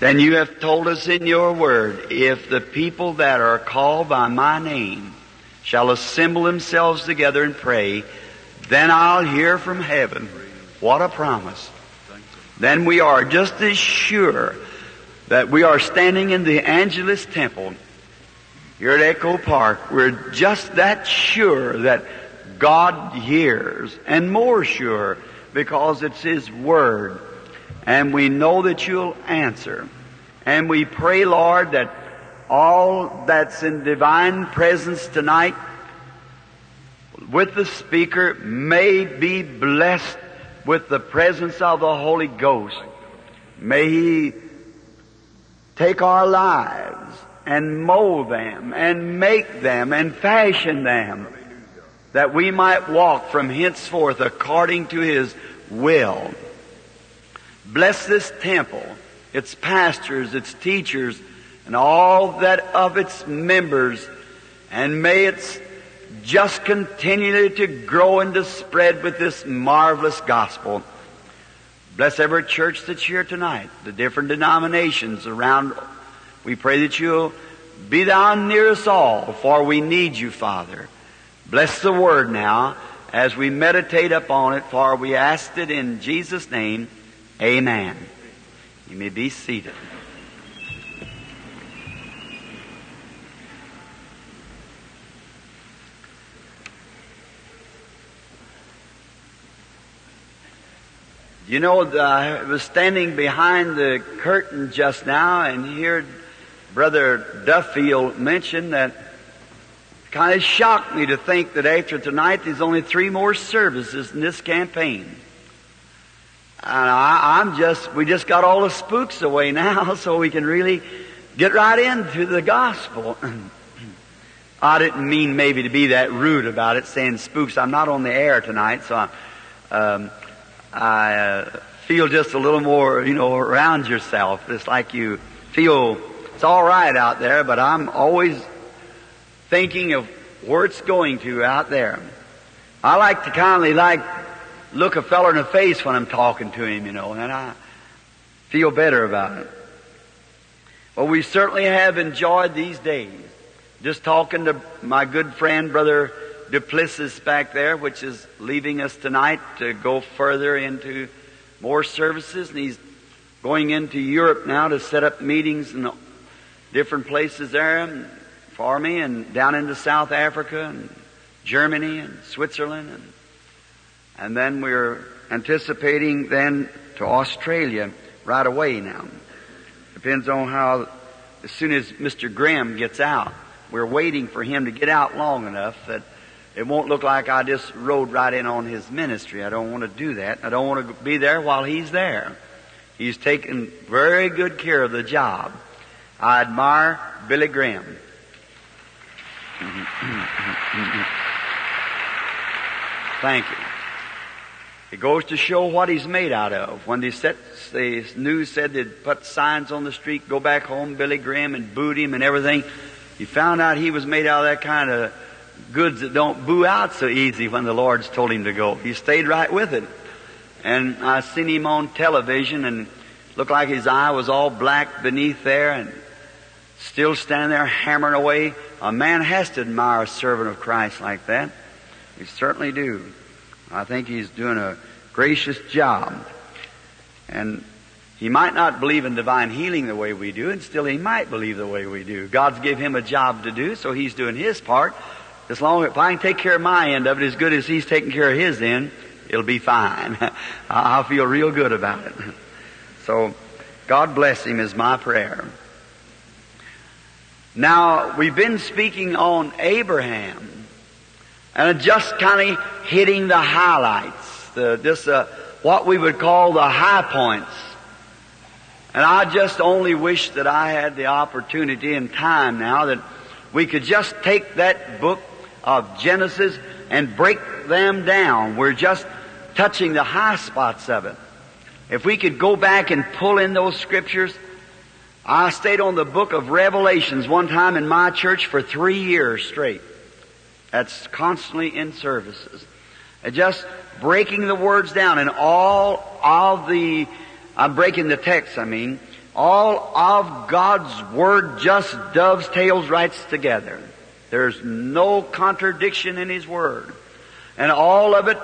Then you have told us in your word, if the people that are called by my name shall assemble themselves together and pray, then I'll hear from heaven. What a promise. Then we are just as sure that we are standing in the Angelus Temple here at Echo Park. We're just that sure that God hears and more sure because it's His Word. And we know that you'll answer. And we pray, Lord, that all that's in divine presence tonight with the speaker may be blessed with the presence of the Holy Ghost. May He take our lives and mold them and make them and fashion them that we might walk from henceforth according to His will. Bless this temple, its pastors, its teachers, and all that of its members, and may its just continually to grow and to spread with this marvelous gospel. Bless every church that's here tonight, the different denominations around. We pray that you'll be thou near us all, for we need you, Father. Bless the word now as we meditate upon it, for we asked it in Jesus' name. Amen. You may be seated. You know, I was standing behind the curtain just now and heard Brother Duffield mention that kind of shocked me to think that after tonight there's only three more services in this campaign. I, I'm just, we just got all the spooks away now so we can really get right into the gospel. I didn't mean maybe to be that rude about it, saying spooks. I'm not on the air tonight, so I, um, I uh, feel just a little more, you know, around yourself. It's like you feel it's all right out there, but I'm always thinking of where it's going to out there. I like to kindly like look a feller in the face when I'm talking to him, you know, and I feel better about it. Well, we certainly have enjoyed these days. Just talking to my good friend, Brother Duplessis back there, which is leaving us tonight to go further into more services. And he's going into Europe now to set up meetings in different places there for me and down into South Africa and Germany and Switzerland. And, and then we're anticipating then to Australia right away now. Depends on how, as soon as Mr. Graham gets out, we're waiting for him to get out long enough that it won't look like I just rode right in on his ministry. I don't want to do that. I don't want to be there while he's there. He's taken very good care of the job. I admire Billy Graham. Thank you. It goes to show what he's made out of. When they set, the news said they'd put signs on the street, go back home, Billy Graham, and boot him and everything, you found out he was made out of that kind of goods that don't boo out so easy when the Lord's told him to go. He stayed right with it. And I seen him on television and looked like his eye was all black beneath there and still standing there hammering away. A man has to admire a servant of Christ like that. He certainly do. I think he's doing a gracious job. And he might not believe in divine healing the way we do, and still he might believe the way we do. God's give him a job to do, so he's doing his part. As long as if I can take care of my end of it as good as he's taking care of his end, it'll be fine. I'll feel real good about it. So, God bless him is my prayer. Now, we've been speaking on Abraham and just kind of hitting the highlights, the, just uh, what we would call the high points. And I just only wish that I had the opportunity and time now that we could just take that book of Genesis and break them down. We're just touching the high spots of it. If we could go back and pull in those scriptures, I stayed on the book of Revelations one time in my church for three years straight. That's constantly in services. And just breaking the words down and all of the, I'm breaking the text, I mean, All of God's Word just dovetails right together. There's no contradiction in His Word. And all of it,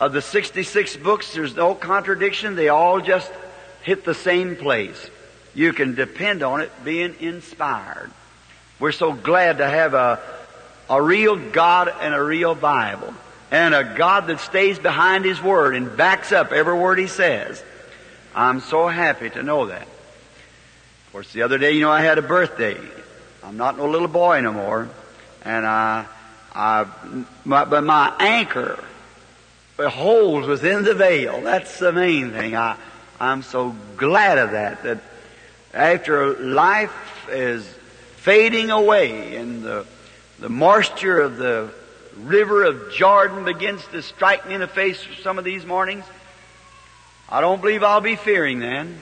of the 66 books, there's no contradiction. They all just hit the same place. You can depend on it being inspired. We're so glad to have a, a real God and a real Bible. And a God that stays behind His Word and backs up every word He says. I'm so happy to know that. Of course, the other day, you know, I had a birthday. I'm not no little boy no more. And I, I, my, but my anchor holds within the veil. That's the main thing. I, I'm so glad of that, that after life is fading away and the, the moisture of the river of Jordan begins to strike me in the face some of these mornings, I don't believe I'll be fearing then.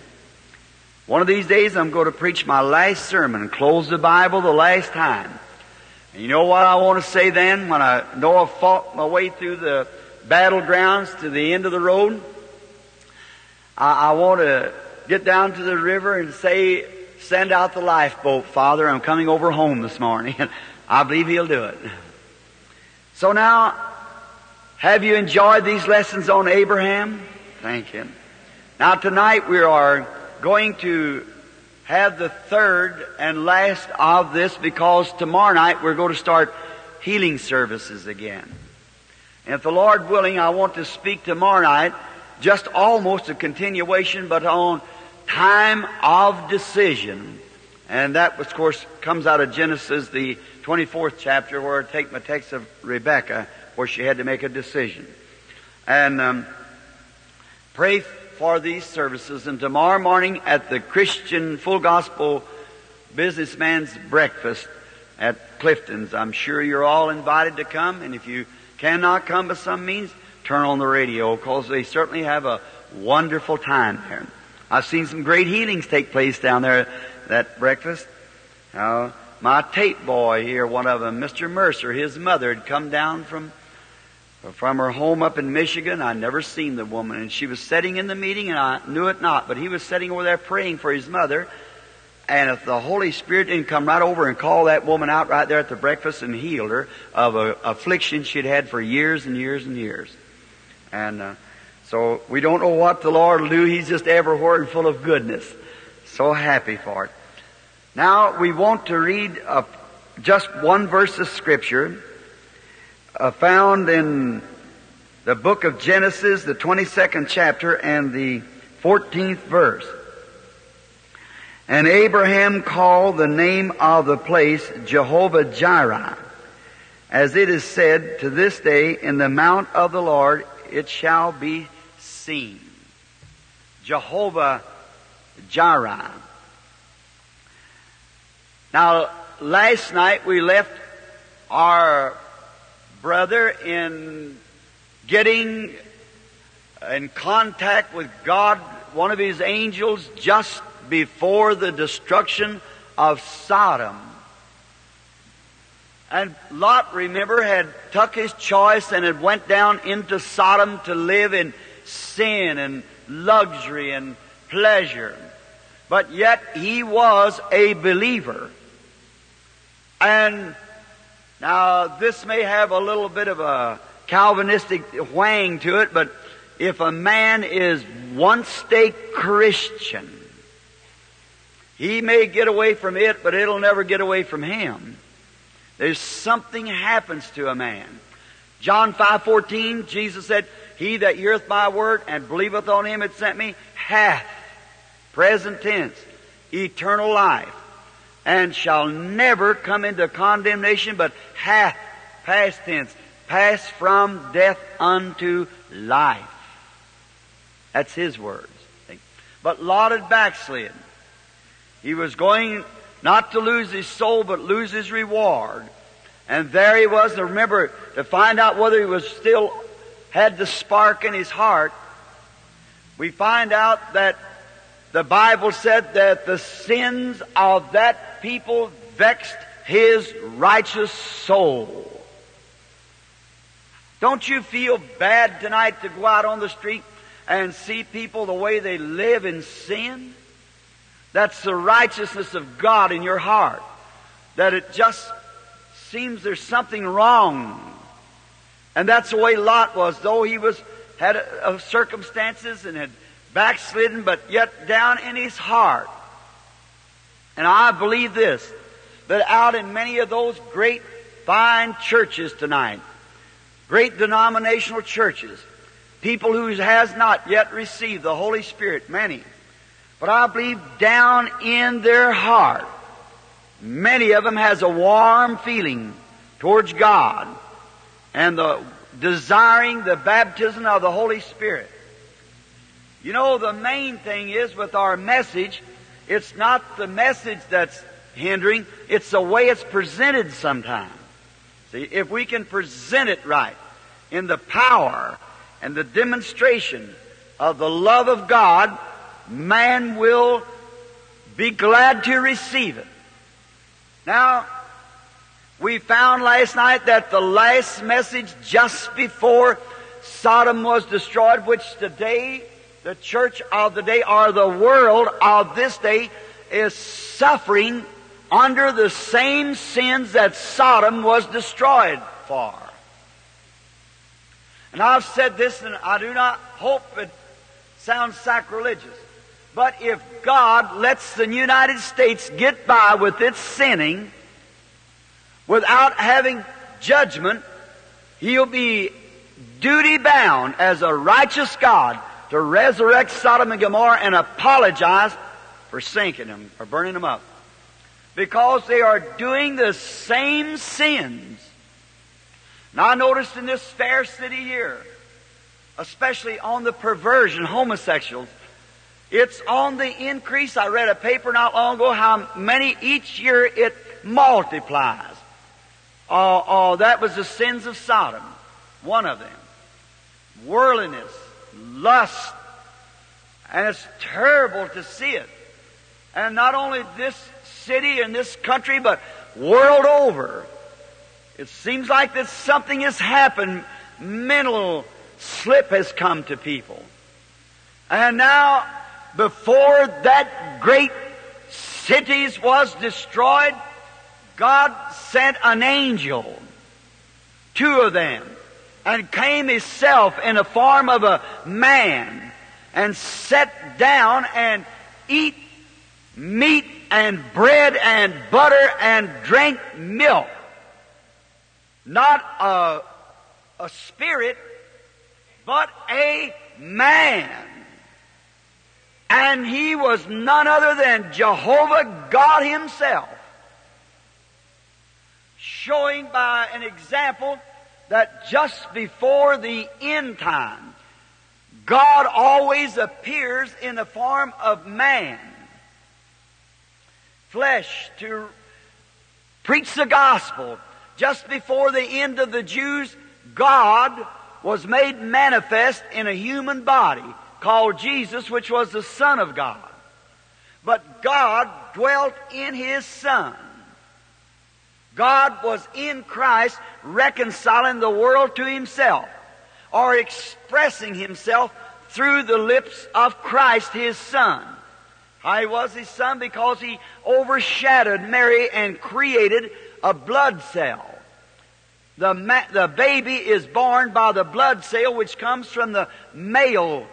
One of these days I'm going to preach my last sermon and close the Bible the last time. And you know what I want to say then when I know I've fought my way through the battlegrounds to the end of the road? I, I want to get down to the river and say, send out the lifeboat, Father. I'm coming over home this morning. I believe He'll do it. So now, have you enjoyed these lessons on Abraham? Thank Him. Now tonight we are going to have the third and last of this because tomorrow night we're going to start healing services again. And if the Lord willing, I want to speak tomorrow night just almost a continuation, but on time of decision. And that, of course, comes out of Genesis, the 24th chapter, where I take my text of Rebecca, where she had to make a decision. And um, pray for these services. And tomorrow morning at the Christian Full Gospel Businessman's Breakfast at Clifton's, I'm sure you're all invited to come. And if you cannot come by some means, turn on the radio because they certainly have a wonderful time there. I've seen some great healings take place down there that breakfast. Uh, my tape boy here, one of them, Mr. Mercer, his mother had come down from from her home up in Michigan. I'd never seen the woman, and she was sitting in the meeting, and I knew it not, but he was sitting over there praying for his mother. And if the Holy Spirit didn't come right over and call that woman out right there at the breakfast and healed her of a affliction she'd had for years and years and years. And uh, so we don't know what the Lord will do. He's just everywhere and full of goodness. So happy for it. Now we want to read uh, just one verse of Scripture uh, found in the book of Genesis, the 22nd chapter and the 14th verse. And Abraham called the name of the place Jehovah Jireh, as it is said to this day, in the mount of the Lord it shall be seen. Jehovah Jireh. Now, last night we left our brother in getting in contact with God, one of his angels, just before the destruction of Sodom. And Lot, remember, had took his choice and had went down into Sodom to live in sin and luxury and pleasure. But yet he was a believer. And now this may have a little bit of a Calvinistic whang to it, but if a man is once a Christian, he may get away from it, but it'll never get away from him. There's something happens to a man. John 5:14, Jesus said, "He that heareth my word and believeth on him that sent me hath present tense eternal life and shall never come into condemnation but hath past tense passed from death unto life." That's his words. But Lot had backslid. He was going not to lose his soul, but lose his reward. And there he was, to remember, to find out whether he was still had the spark in his heart, we find out that the Bible said that the sins of that people vexed his righteous soul. Don't you feel bad tonight to go out on the street and see people the way they live in sin? That's the righteousness of God in your heart. That it just seems there's something wrong. And that's the way Lot was, though he was had uh, circumstances and had backslidden, but yet down in his heart. And I believe this, that out in many of those great fine churches tonight, great denominational churches, people who has not yet received the Holy Spirit, many, but I believe down in their heart, many of them has a warm feeling towards God and the desiring the baptism of the Holy Spirit. You know, the main thing is with our message, it's not the message that's hindering, it's the way it's presented sometimes. See, if we can present it right in the power and the demonstration of the love of God, man will be glad to receive it. Now, we found last night that the last message just before Sodom was destroyed, which today, the church of the day, or the world of this day, is suffering under the same sins that Sodom was destroyed for. And I've said this, and I do not hope it sounds sacrilegious. But if God lets the United States get by with its sinning without having judgment, He'll be duty bound as a righteous God to resurrect Sodom and Gomorrah and apologize for sinking them or burning them up. Because they are doing the same sins. Now I noticed in this fair city here, especially on the perversion, homosexuals, it's on the increase. I read a paper not long ago how many each year it multiplies. Oh, oh, that was the sins of Sodom. One of them. Worldliness, lust. And it's terrible to see it. And not only this city and this country, but world over. It seems like that something has happened. Mental slip has come to people. And now before that great cities was destroyed, God sent an angel, two of them, and came himself in the form of a man and sat down and eat meat and bread and butter and drank milk. Not a, a spirit, but a man. And he was none other than Jehovah God Himself. Showing by an example that just before the end time, God always appears in the form of man, flesh, to preach the gospel. Just before the end of the Jews, God was made manifest in a human body called Jesus, which was the Son of God. But God dwelt in His Son. God was in Christ reconciling the world to Himself, or expressing Himself through the lips of Christ, His Son. I was His Son because He overshadowed Mary and created a blood cell. The, ma- the baby is born by the blood cell which comes from the male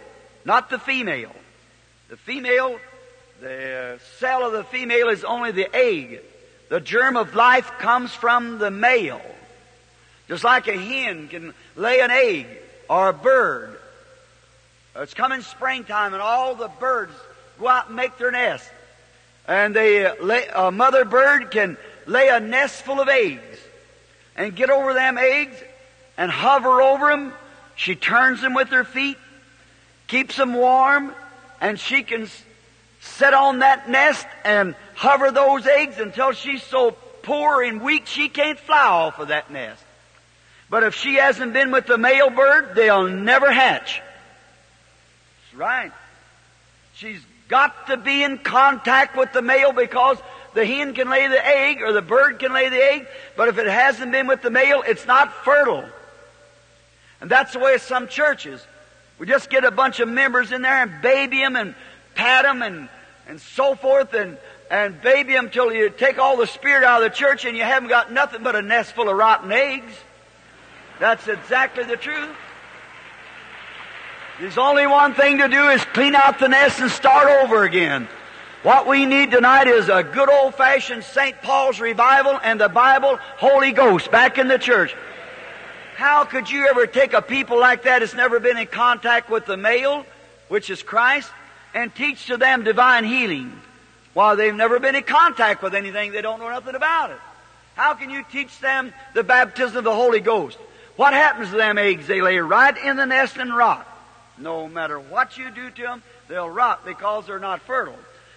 not the female. The female, the cell of the female is only the egg. The germ of life comes from the male. Just like a hen can lay an egg or a bird. It's coming springtime and all the birds go out and make their nest. And they uh, lay, a mother bird can lay a nest full of eggs and get over them eggs and hover over them. She turns them with her feet keeps them warm, and she can sit on that nest and hover those eggs until she's so poor and weak she can't fly off of that nest. But if she hasn't been with the male bird, they'll never hatch. That's right. She's got to be in contact with the male because the hen can lay the egg or the bird can lay the egg, but if it hasn't been with the male, it's not fertile. And that's the way some churches. We just get a bunch of members in there and baby them and pat them and, and so forth and, and baby them till you take all the spirit out of the church and you haven't got nothing but a nest full of rotten eggs. That's exactly the truth. There's only one thing to do is clean out the nest and start over again. What we need tonight is a good old fashioned St. Paul's revival and the Bible Holy Ghost back in the church. How could you ever take a people like that that's never been in contact with the male, which is Christ, and teach to them divine healing while they've never been in contact with anything they don't know nothing about it? How can you teach them the baptism of the Holy Ghost? What happens to them eggs? They lay right in the nest and rot. No matter what you do to them, they'll rot because they're not fertile.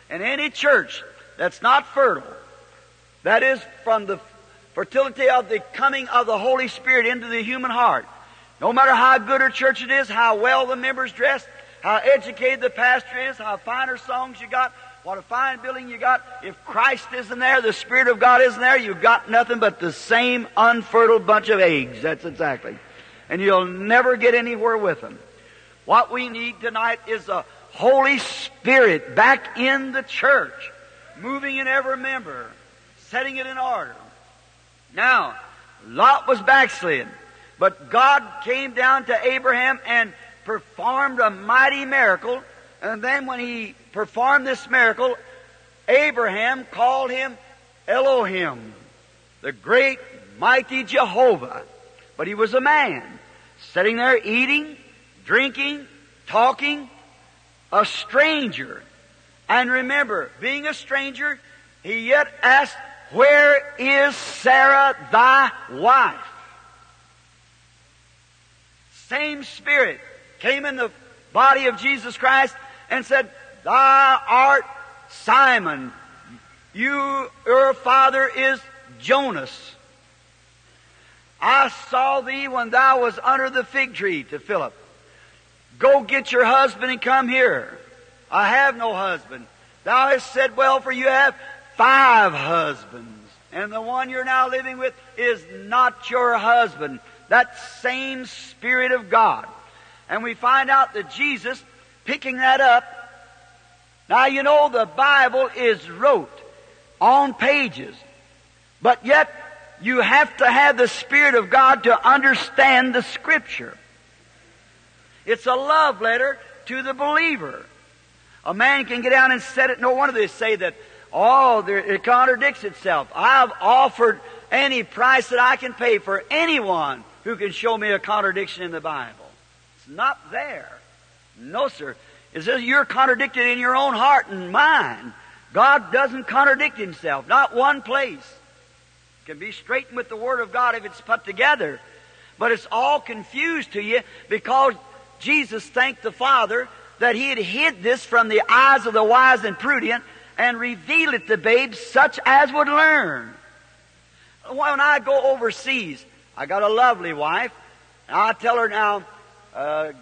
And any church that's not fertile, that is from the fertility of the coming of the Holy Spirit into the human heart, no matter how good a church it is, how well the members dressed, how educated the pastor is, how finer songs you got, what a fine building you got, if Christ isn't there, the Spirit of God isn't there, you've got nothing but the same unfertile bunch of eggs. That's exactly. And you'll never get anywhere with them. What we need tonight is the Holy Spirit back in the church, moving in every member, setting it in order. Now, Lot was backslid, but God came down to Abraham and performed a mighty miracle. And then when he performed this miracle, Abraham called him Elohim, the great mighty Jehovah. But he was a man, sitting there eating, drinking, talking, a stranger. And remember, being a stranger, he yet asked, Where is Sarah thy wife? Same spirit came in the body of Jesus Christ and said, Thou art Simon. You, your father is Jonas. I saw thee when thou was under the fig tree to Philip. Go get your husband and come here. I have no husband. Thou hast said, well, for you have five husbands. And the one you're now living with is not your husband. That same Spirit of God. And we find out that Jesus, picking that up, now you know the Bible is wrote on pages. But yet, you have to have the Spirit of God to understand the Scripture. It's a love letter to the believer. A man can get down and set it. No wonder they say that, oh, it contradicts itself. I've offered any price that I can pay for anyone who can show me a contradiction in the Bible. It's not there. No, sir. It says you're contradicted in your own heart and mind. God doesn't contradict himself. Not one place. It can be straightened with the Word of God if it's put together. But it's all confused to you because Jesus thanked the Father that He had hid this from the eyes of the wise and prudent and revealed it to babes such as would learn. When I go overseas, I got a lovely wife. And I tell her now, uh,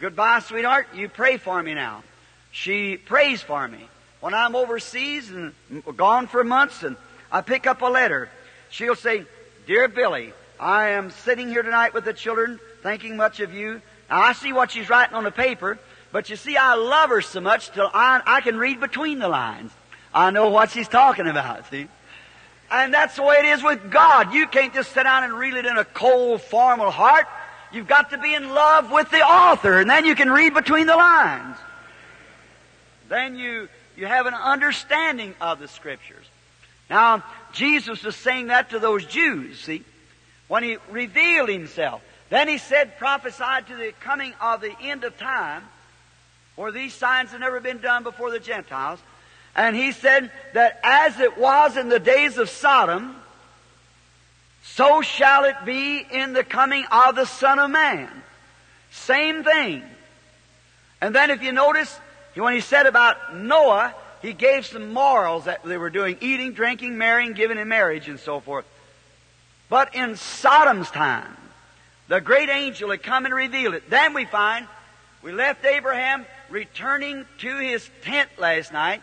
goodbye, sweetheart. You pray for me now. She prays for me. When I'm overseas and gone for months and I pick up a letter, she'll say, Dear Billy, I am sitting here tonight with the children, thinking much of you. Now I see what she's writing on the paper, but you see, I love her so much till I, I can read between the lines. I know what she's talking about, see? And that's the way it is with God. You can't just sit down and read it in a cold, formal heart. You've got to be in love with the author, and then you can read between the lines. Then you, you have an understanding of the Scriptures. Now, Jesus was saying that to those Jews, see, when He revealed Himself. Then he said, prophesied to the coming of the end of time, for these signs have never been done before the Gentiles. And he said that as it was in the days of Sodom, so shall it be in the coming of the Son of Man. Same thing. And then if you notice, when he said about Noah, he gave some morals that they were doing, eating, drinking, marrying, giving in marriage, and so forth. But in Sodom's time, the great angel had come and revealed it. Then we find we left Abraham returning to his tent last night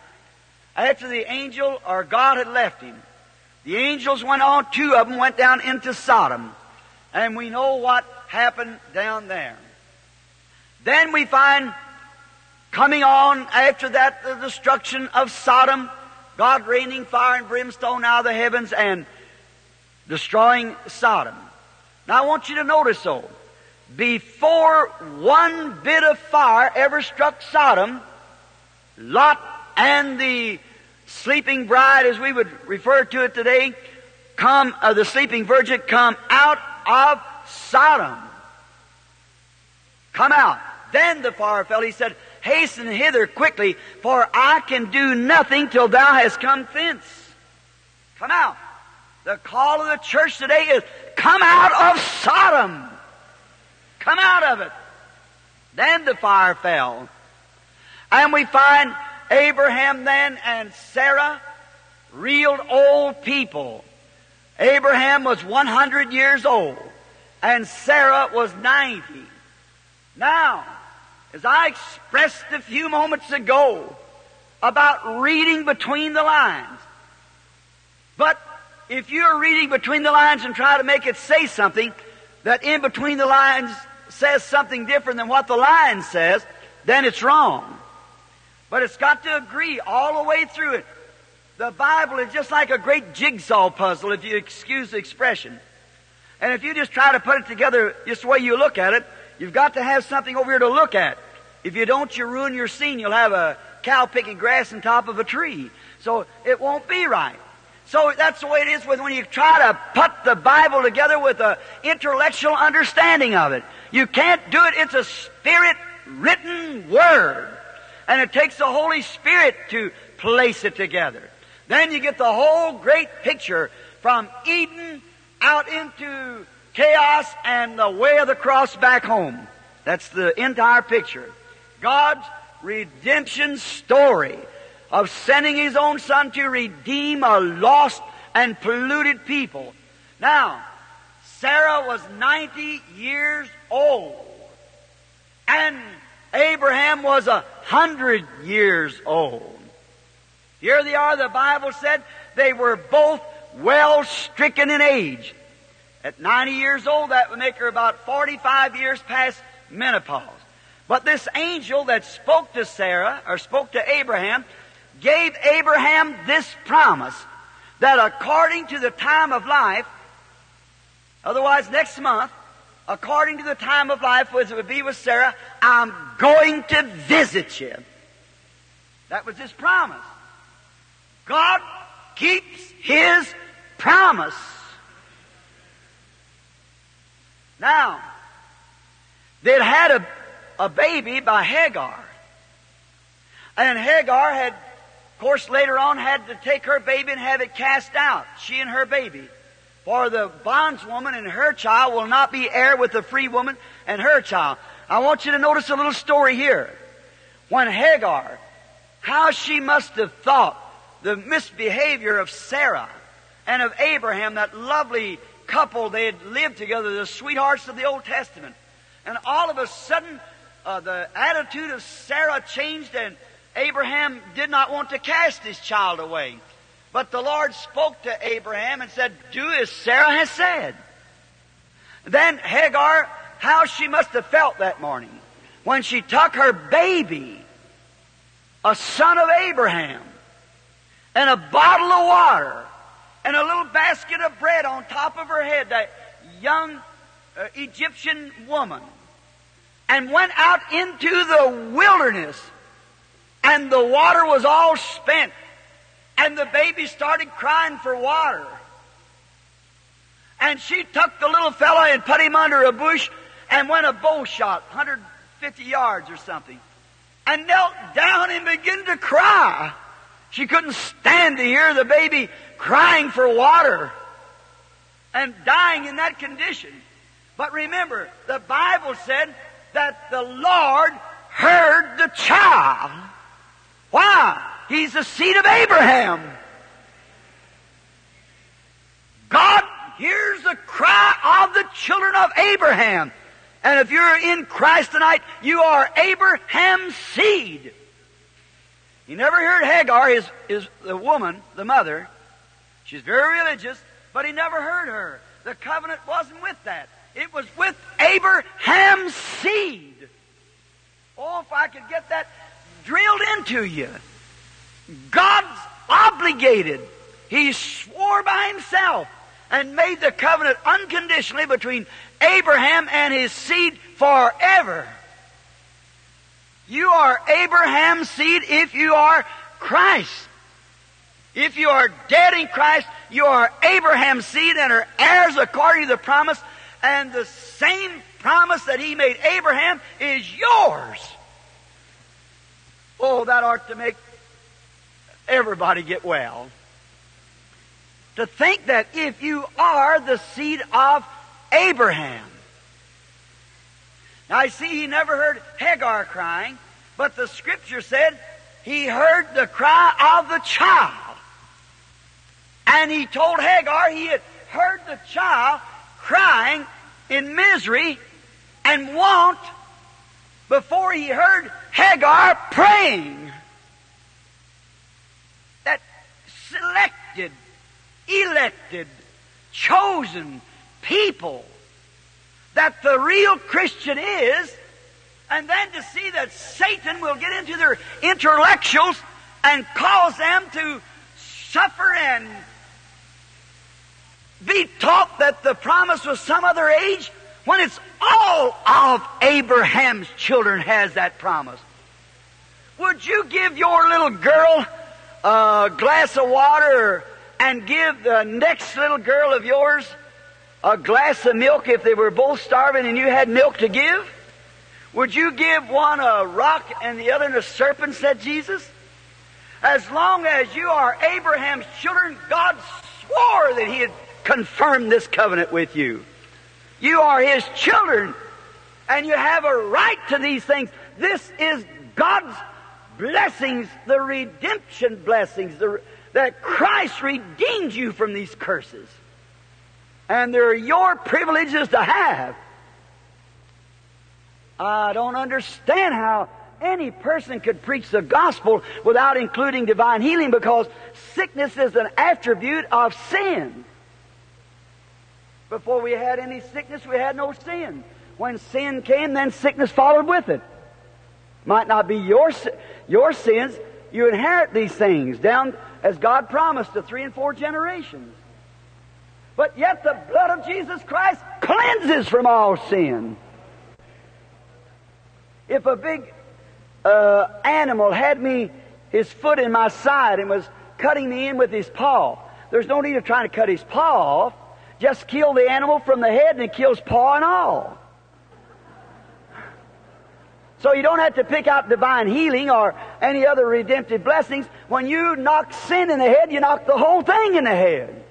after the angel or God had left him. The angels went on, two of them went down into Sodom. And we know what happened down there. Then we find coming on after that, the destruction of Sodom, God raining fire and brimstone out of the heavens and destroying Sodom. Now I want you to notice though, before one bit of fire ever struck Sodom, Lot and the sleeping bride, as we would refer to it today, come, uh, the sleeping virgin come out of Sodom. Come out. Then the fire fell. He said, Hasten hither quickly, for I can do nothing till thou hast come thence. Come out. The call of the church today is come out of Sodom. Come out of it. Then the fire fell. And we find Abraham then and Sarah, real old people. Abraham was 100 years old and Sarah was 90. Now, as I expressed a few moments ago about reading between the lines, but if you're reading between the lines and try to make it say something that in between the lines says something different than what the line says, then it's wrong. But it's got to agree all the way through it. The Bible is just like a great jigsaw puzzle, if you excuse the expression. And if you just try to put it together just the way you look at it, you've got to have something over here to look at. If you don't, you ruin your scene. You'll have a cow picking grass on top of a tree. So it won't be right. So that's the way it is with when you try to put the Bible together with an intellectual understanding of it. You can't do it. It's a spirit written word. And it takes the Holy Spirit to place it together. Then you get the whole great picture from Eden out into chaos and the way of the cross back home. That's the entire picture. God's redemption story of sending His own Son to redeem a lost and polluted people. Now, Sarah was 90 years old. And Abraham was a hundred years old. Here they are, the Bible said they were both well stricken in age. At 90 years old, that would make her about 45 years past menopause. But this angel that spoke to Sarah, or spoke to Abraham, gave Abraham this promise that according to the time of life, otherwise next month, according to the time of life as it would be with Sarah, I'm going to visit you. That was his promise. God keeps His promise. Now, they'd had a, a baby by Hagar. And Hagar had, of course, later on had to take her baby and have it cast out, she and her baby. For the bondswoman and her child will not be heir with the free woman and her child. I want you to notice a little story here. When Hagar, how she must have thought the misbehavior of Sarah and of Abraham, that lovely couple they had lived together, the sweethearts of the Old Testament. And all of a sudden, uh, the attitude of Sarah changed and Abraham did not want to cast his child away. But the Lord spoke to Abraham and said, Do as Sarah has said. Then Hagar, how she must have felt that morning when she took her baby, a son of Abraham, and a bottle of water and a little basket of bread on top of her head, that young uh, Egyptian woman, and went out into the wilderness, and the water was all spent, and the baby started crying for water. And she took the little fellow and put him under a bush and went a bow shot, 150 yards or something, and knelt down and began to cry. She couldn't stand to hear the baby crying for water and dying in that condition. But remember, the Bible said that the Lord heard the child. Why? He's the seed of Abraham. God hears the cry of the children of Abraham. And if you're in Christ tonight, you are Abraham's seed. He never heard Hagar, his, his, the woman, the mother. She's very religious, but he never heard her. The covenant wasn't with that. It was with Abraham's seed. Oh, if I could get that drilled into you. God's obligated. He swore by himself and made the covenant unconditionally between Abraham and his seed forever. You are Abraham's seed if you are Christ. If you are dead in Christ, you are Abraham's seed and are heirs according to the promise, and the same promise that he made Abraham is yours. Oh, that ought to make everybody get well. To think that if you are the seed of Abraham. Now I see he never heard Hagar crying, but the scripture said he heard the cry of the child. And he told Hagar he had heard the child crying in misery and want before he heard Hagar praying. That selected, elected, chosen people that the real Christian is, and then to see that Satan will get into their intellectuals and cause them to suffer and be taught that the promise was some other age when it's all of Abraham's children has that promise. Would you give your little girl a glass of water and give the next little girl of yours a glass of milk if they were both starving and you had milk to give? Would you give one a rock and the other a serpent, said Jesus? As long as you are Abraham's children, God swore that He had confirmed this covenant with you. You are His children, and you have a right to these things. This is God's blessings, the redemption blessings, the, that Christ redeemed you from these curses. And they're your privileges to have. I don't understand how any person could preach the gospel without including divine healing because sickness is an attribute of sin. Before we had any sickness, we had no sin. When sin came, then sickness followed with it. Might not be your, your sins. You inherit these things down as God promised to three and four generations. But yet the blood of Jesus Christ cleanses from all sin. If a big uh, animal had me his foot in my side and was cutting me in with his paw, there's no need of trying to cut his paw off. Just kill the animal from the head and it kills paw and all. So you don't have to pick out divine healing or any other redemptive blessings. When you knock sin in the head, you knock the whole thing in the head.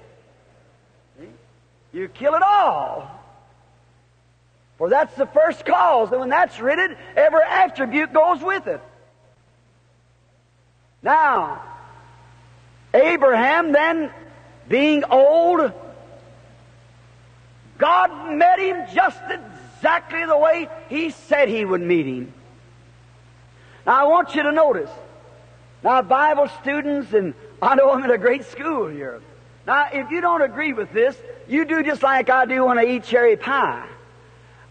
You kill it all. For that's the first cause, and when that's ridded, every attribute goes with it. Now, Abraham then, being old, God met him just exactly the way he said he would meet him. Now I want you to notice. Now Bible students, and I know I'm in a great school here. Now if you don't agree with this, you do just like I do when I eat cherry pie.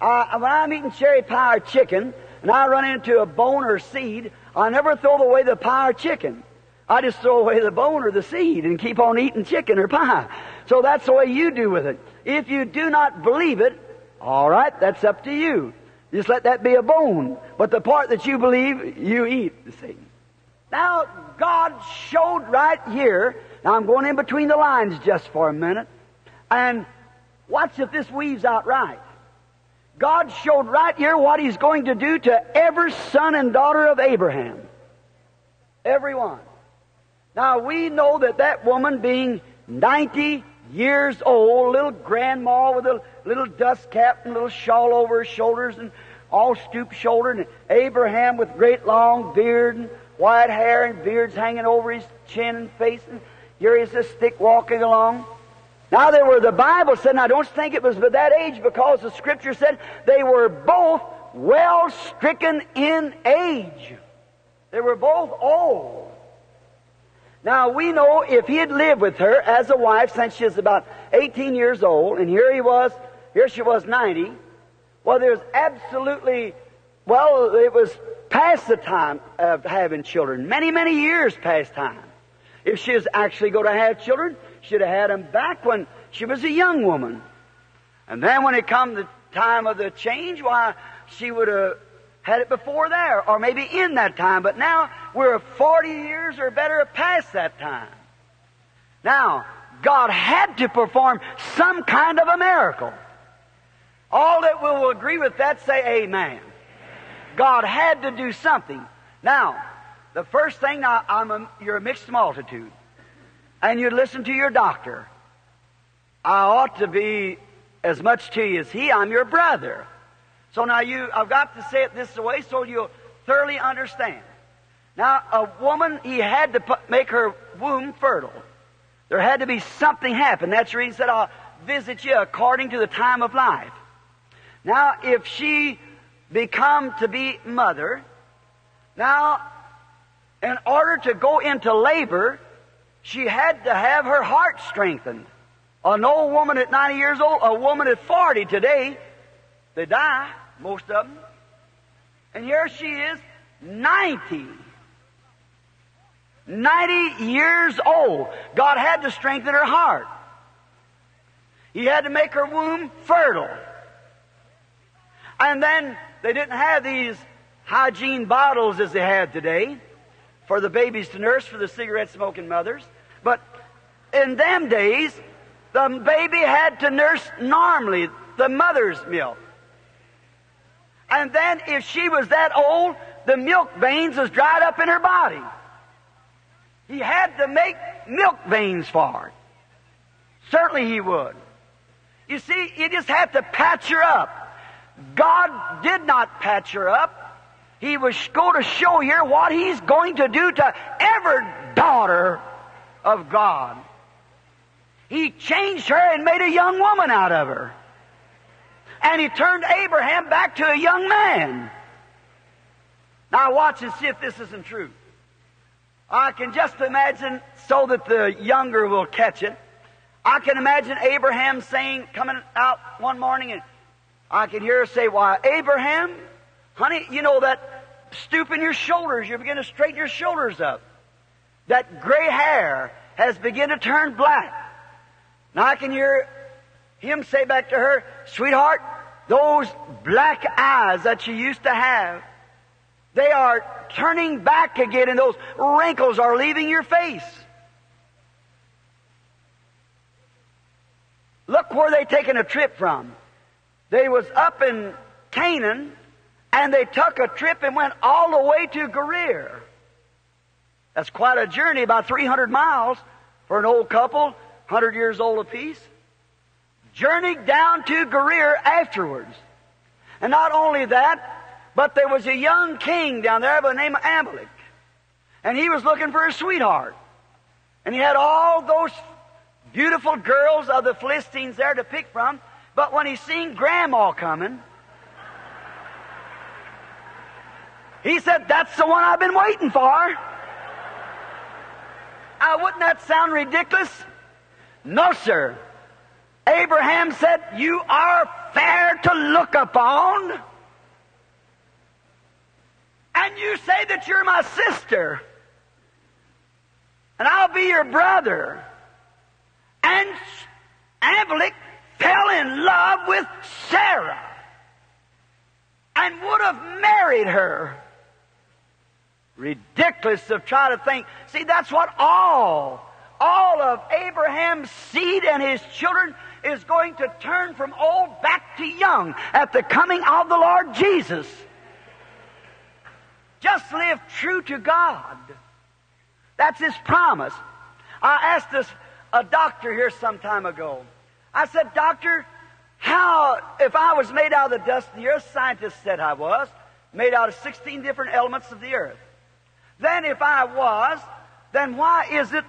Uh, when I'm eating cherry pie or chicken, and I run into a bone or seed, I never throw away the pie or chicken. I just throw away the bone or the seed and keep on eating chicken or pie. So that's the way you do with it. If you do not believe it, all right, that's up to you. Just let that be a bone. But the part that you believe, you eat. See. Now, God showed right here. Now I'm going in between the lines just for a minute. And watch if this weaves out right. God showed right here what He's going to do to every son and daughter of Abraham. Everyone. Now we know that that woman being 90 years old, little grandma with a little dust cap and little shawl over her shoulders and all stoop shouldered, and Abraham with great long beard and white hair and beards hanging over his chin and face, and here he's a stick walking along. Now they were, the Bible said, and I don't think it was by that age because the scripture said they were both well stricken in age. They were both old. Now we know if he had lived with her as a wife since she was about 18 years old, and here he was, here she was 90, well there's absolutely, well it was past the time of having children, many, many years past time. If she was actually going to have children, she'd have had them back when she was a young woman. And then when it come the time of the change, why, she would have had it before there, or maybe in that time, but now we're 40 years or better past that time. Now, God had to perform some kind of a miracle. All that will agree with that say amen. God had to do something. Now, the first thing, now, I'm a, you're a mixed multitude, and you listen to your doctor. I ought to be as much to you as he. I'm your brother. So now you, I've got to say it this way so you'll thoroughly understand. Now, a woman, he had to put, make her womb fertile. There had to be something happen. That's the reason he said, I'll visit you according to the time of life. Now, if she become to be mother, now, in order to go into labor, she had to have her heart strengthened. An old woman at 90 years old, a woman at 40 today, they die most of them. And here she is, 90. 90 years old. God had to strengthen her heart. He had to make her womb fertile. And then they didn't have these Hygeia bottles as they have today for the babies to nurse for the cigarette smoking mothers. But in them days, the baby had to nurse normally the mother's milk. And then if she was that old, the milk veins was dried up in her body. He had to make milk veins for her. Certainly he would. You see, you just have to patch her up. God did not patch her up. He was going to show here what He's going to do to every daughter of God. He changed her and made a young woman out of her and he turned Abraham back to a young man. Now watch and see if this isn't true. I can just imagine so that the younger will catch it. I can imagine Abraham saying, coming out one morning, and I can hear her say, Why, Abraham, honey, you know that stoop in your shoulders, you begin to straighten your shoulders up. That gray hair has begun to turn black. Now I can hear him say back to her, Sweetheart, those black eyes that you used to have, they are turning back again and those wrinkles are leaving your face. Look where they taken a trip from. They was up in Canaan and they took a trip and went all the way to Gerar. That's quite a journey, about 300 miles for an old couple, 100 years old apiece journeyed down to Gerar afterwards. And not only that, but there was a young king down there by the name of Abimelech. And he was looking for a sweetheart. And he had all those beautiful girls of the Philistines there to pick from. But when he seen Grandma coming, he said, That's the one I've been waiting for. Uh, wouldn't that sound ridiculous? No, sir. Abraham said, You are fair to look upon. And you say that you're my sister. And I'll be your brother. And Abimelech fell in love with Sarah and would have married her. Ridiculous of trying to think. See, that's what all, all of Abraham's seed and his children is going to turn from old back to young at the coming of the Lord Jesus. Just live true to God. That's His promise. I asked this a doctor here some time ago. I said, Doctor, how, if I was made out of the dust of the earth, scientists said I was, made out of 16 different elements of the earth. Then if I was, then why is it,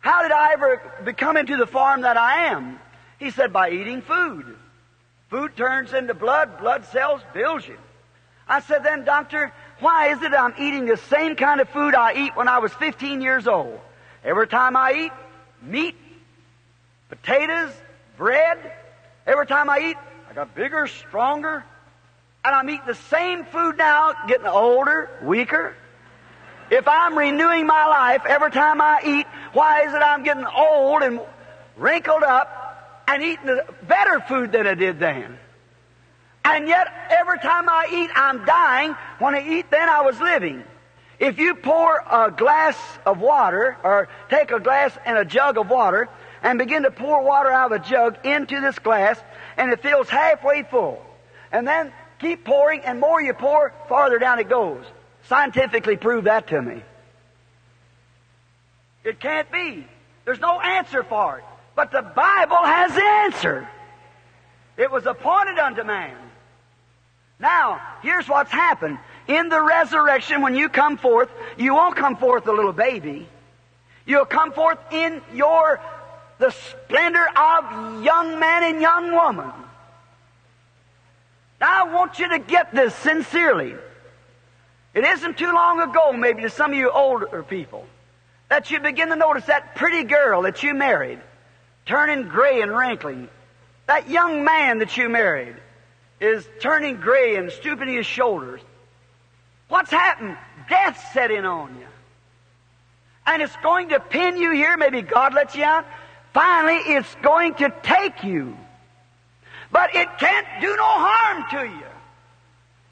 how did I ever become into the form that I am? He said, by eating food. Food turns into blood, blood cells builds you. I said, then doctor, why is it I'm eating the same kind of food I eat when I was 15 years old? Every time I eat meat, potatoes, bread, every time I eat, I got bigger, stronger. and I'm eating the same food now, getting older, weaker. If I'm renewing my life every time I eat, why is it I'm getting old and wrinkled up and eating better food than I did then? And yet, every time I eat, I'm dying. When I eat, then I was living. If you pour a glass of water, or take a glass and a jug of water, and begin to pour water out of a jug into this glass, and it fills halfway full, and then keep pouring, and more you pour, farther down it goes. Scientifically prove that to me. It can't be. There's no answer for it. But the Bible has the answer. It was appointed unto man. Now, here's what's happened. In the resurrection, when you come forth, you won't come forth a little baby. You'll come forth in your, the splendor of young man and young woman. Now, I want you to get this sincerely. It isn't too long ago, maybe to some of you older people, that you begin to notice that pretty girl that you married turning gray and wrinkling. That young man that you married is turning gray and stooping his shoulders. What's happened? Death set in on you. And it's going to pin you here. Maybe God lets you out. Finally, it's going to take you. But it can't do no harm to you.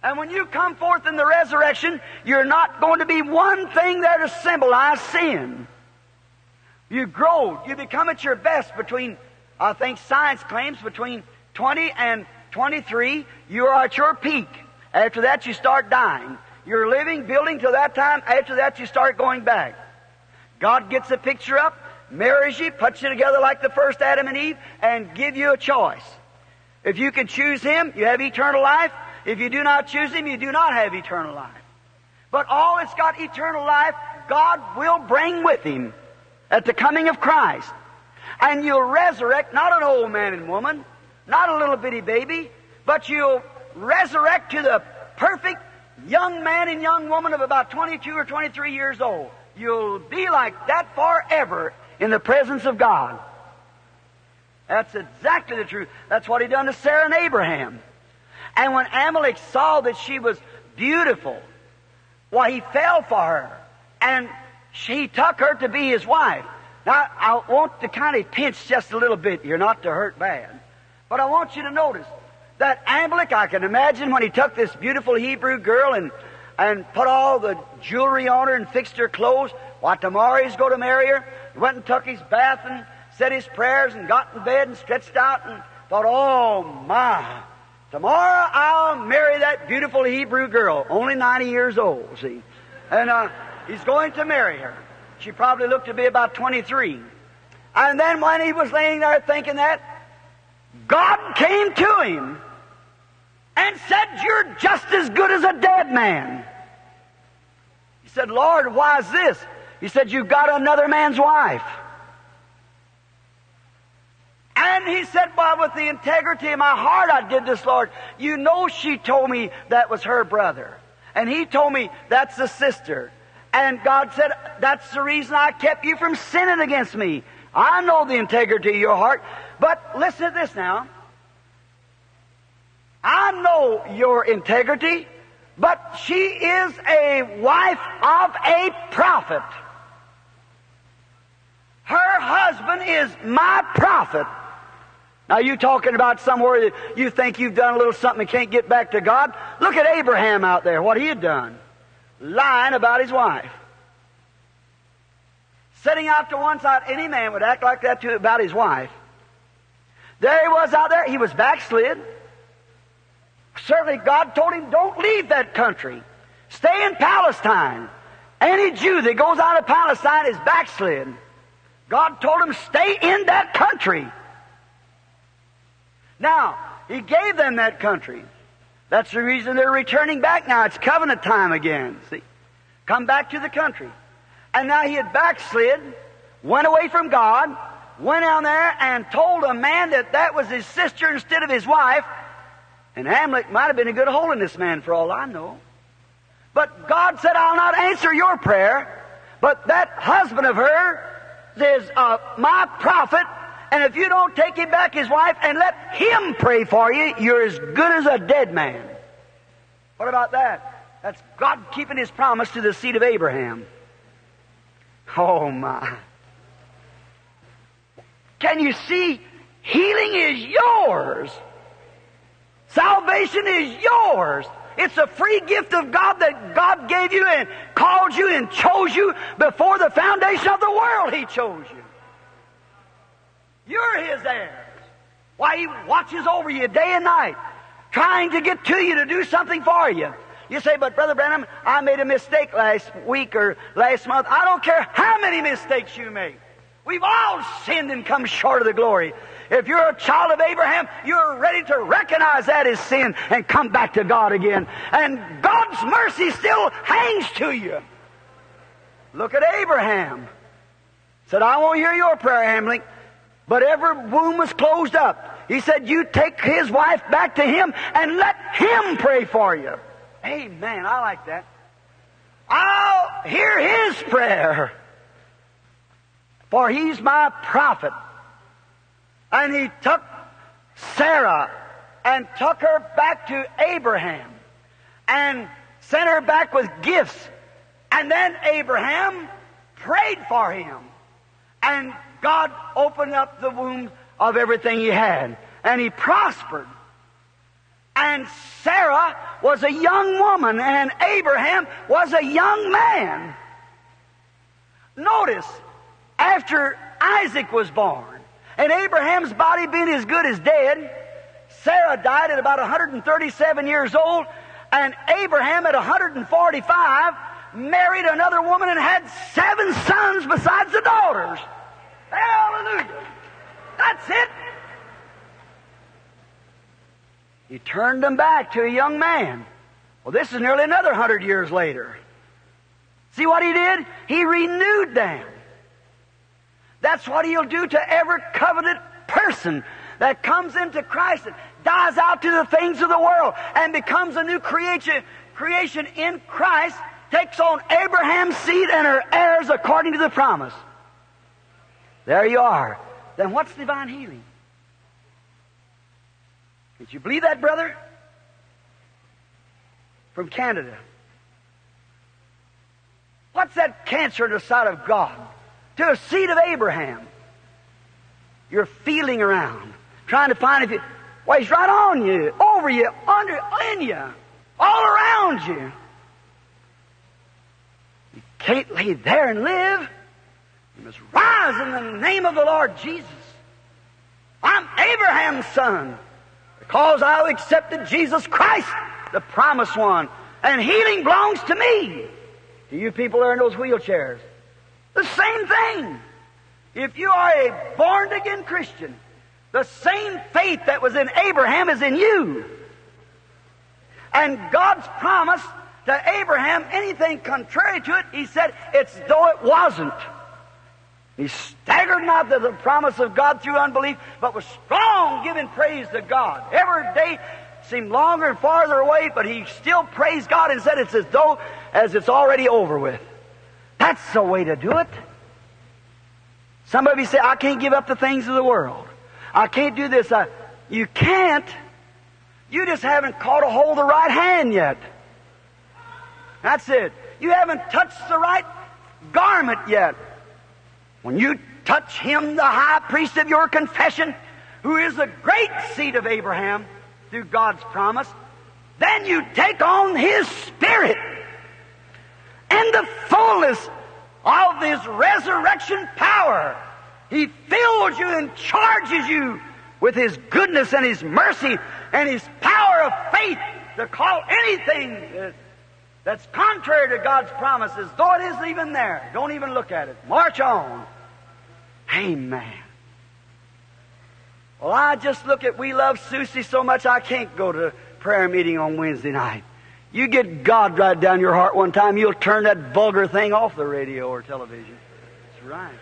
And when you come forth in the resurrection, you're not going to be one thing there to symbolize sin. You grow. You become at your best between, I think science claims, between 20 and 23, you are at your peak. After that, you start dying. You're living, building till that time. After that, you start going back. God gets the picture up, marries you, puts you together like the first Adam and Eve, and give you a choice. If you can choose Him, you have eternal life. If you do not choose Him, you do not have eternal life. But all that's got eternal life, God will bring with Him at the coming of Christ. And you'll resurrect not an old man and woman, not a little bitty baby, but you'll resurrect to the perfect young man and young woman of about 22 or 23 years old. You'll be like that forever in the presence of God. That's exactly the truth. That's what he done to Sarah and Abraham. And when Abimelech saw that she was beautiful, why he fell for her. And she took her to be his wife. Now, I want to kind of pinch just a little bit here, not to hurt bad. But I want you to notice that Abimelech, I can imagine when he took this beautiful Hebrew girl and, and put all the jewelry on her and fixed her clothes, why tomorrow he's going to marry her. He went and took his bath and said his prayers and got in bed and stretched out and thought, oh my, tomorrow I'll marry that beautiful Hebrew girl, only 90 years old, see. And uh, he's going to marry her. She probably looked to be about 23. And then when he was laying there thinking that, God came to him and said, You're just as good as a dead man. He said, Lord, why is this? He said, You've got another man's wife. And he said, Well, with the integrity of my heart, I did this, Lord. You know, she told me that was her brother. And he told me that's the sister. And God said, That's the reason I kept you from sinning against me. I know the integrity of your heart. But listen to this now. I know your integrity, but she is a wife of a prophet. Her husband is my prophet. Now you talking about somewhere that you think you've done a little something and can't get back to God? Look at Abraham out there, what he had done. Lying about his wife. Setting out to one side, any man would act like that to about his wife. There he was out there, he was backslid. Certainly God told him, don't leave that country. Stay in Palestine. Any Jew that goes out of Palestine is backslid. God told him, stay in that country. Now, He gave them that country. That's the reason they're returning back now. It's covenant time again. See? Come back to the country. And now he had backslid, went away from God, went down there and told a man that that was his sister instead of his wife. And Abimelech might have been a good holiness man for all I know. But God said, I'll not answer your prayer. But that husband of hers is uh, my prophet, and if you don't take him back his wife and let him pray for you, you're as good as a dead man. What about that? That's God keeping His promise to the seed of Abraham. Oh my. Can you see? Healing is yours. Salvation is yours. It's a free gift of God that God gave you and called you and chose you before the foundation of the world. He chose you. You're His heirs. Why, He watches over you day and night, trying to get to you to do something for you. You say, but Brother Branham, I made a mistake last week or last month. I don't care how many mistakes you make. We've all sinned and come short of the glory. If you're a child of Abraham, you're ready to recognize that as sin and come back to God again. And God's mercy still hangs to you. Look at Abraham. Said, I won't hear your prayer, Abimelech. But every womb was closed up. He said, You take his wife back to him and let him pray for you. Amen. I like that. I'll hear his prayer. For he's my prophet. And he took Sarah and took her back to Abraham and sent her back with gifts. And then Abraham prayed for him. And God opened up the womb of everything he had. And he prospered. And Sarah was a young woman, and Abraham was a young man. Notice, after Isaac was born, and Abraham's body being as good as dead, Sarah died at about 137 years old, and Abraham at 145 married another woman and had seven sons besides the daughters. Hallelujah. That's it. He turned them back to a young man. Well, this is nearly another hundred years later. See what he did? He renewed them. That's what he'll do to every covenant person that comes into Christ and dies out to the things of the world and becomes a new creation, creation in Christ, takes on Abraham's seed and her heirs according to the promise. There you are. Then what's divine healing? Did you believe that, brother? From Canada. What's that cancer in the side of God? To the seed of Abraham. You're feeling around, trying to find if it. Well, right on you, over you, under, in you, all around you. You can't lay there and live. You must rise in the name of the Lord Jesus. I'm Abraham's son because I've accepted Jesus Christ, the promised one, and healing belongs to me. To you people are in those wheelchairs, the same thing. If you are a born again Christian, the same faith that was in Abraham is in you. And God's promise to Abraham, anything contrary to it, he said, it's though it wasn't. He staggered not to the promise of God through unbelief, but was strong, giving praise to God. Every day seemed longer and farther away, but he still praised God and said it's as though as it's already over with. That's the way to do it. Some of you say, I can't give up the things of the world. I can't do this. I, you can't. You just haven't caught a hold of the right hand yet. That's it. You haven't touched the right garment yet. When you touch him, the high priest of your confession, who is the great seed of Abraham through God's promise, then you take on his spirit and the fullness of his resurrection power. He fills you and charges you with his goodness and his mercy and his power of faith to call anything that's contrary to God's promises, though it isn't even there. Don't even look at it. March on. Amen. Well, I just look at we love Susie so much I can't go to prayer meeting on Wednesday night. You get God right down your heart one time, you'll turn that vulgar thing off the radio or television. That's right.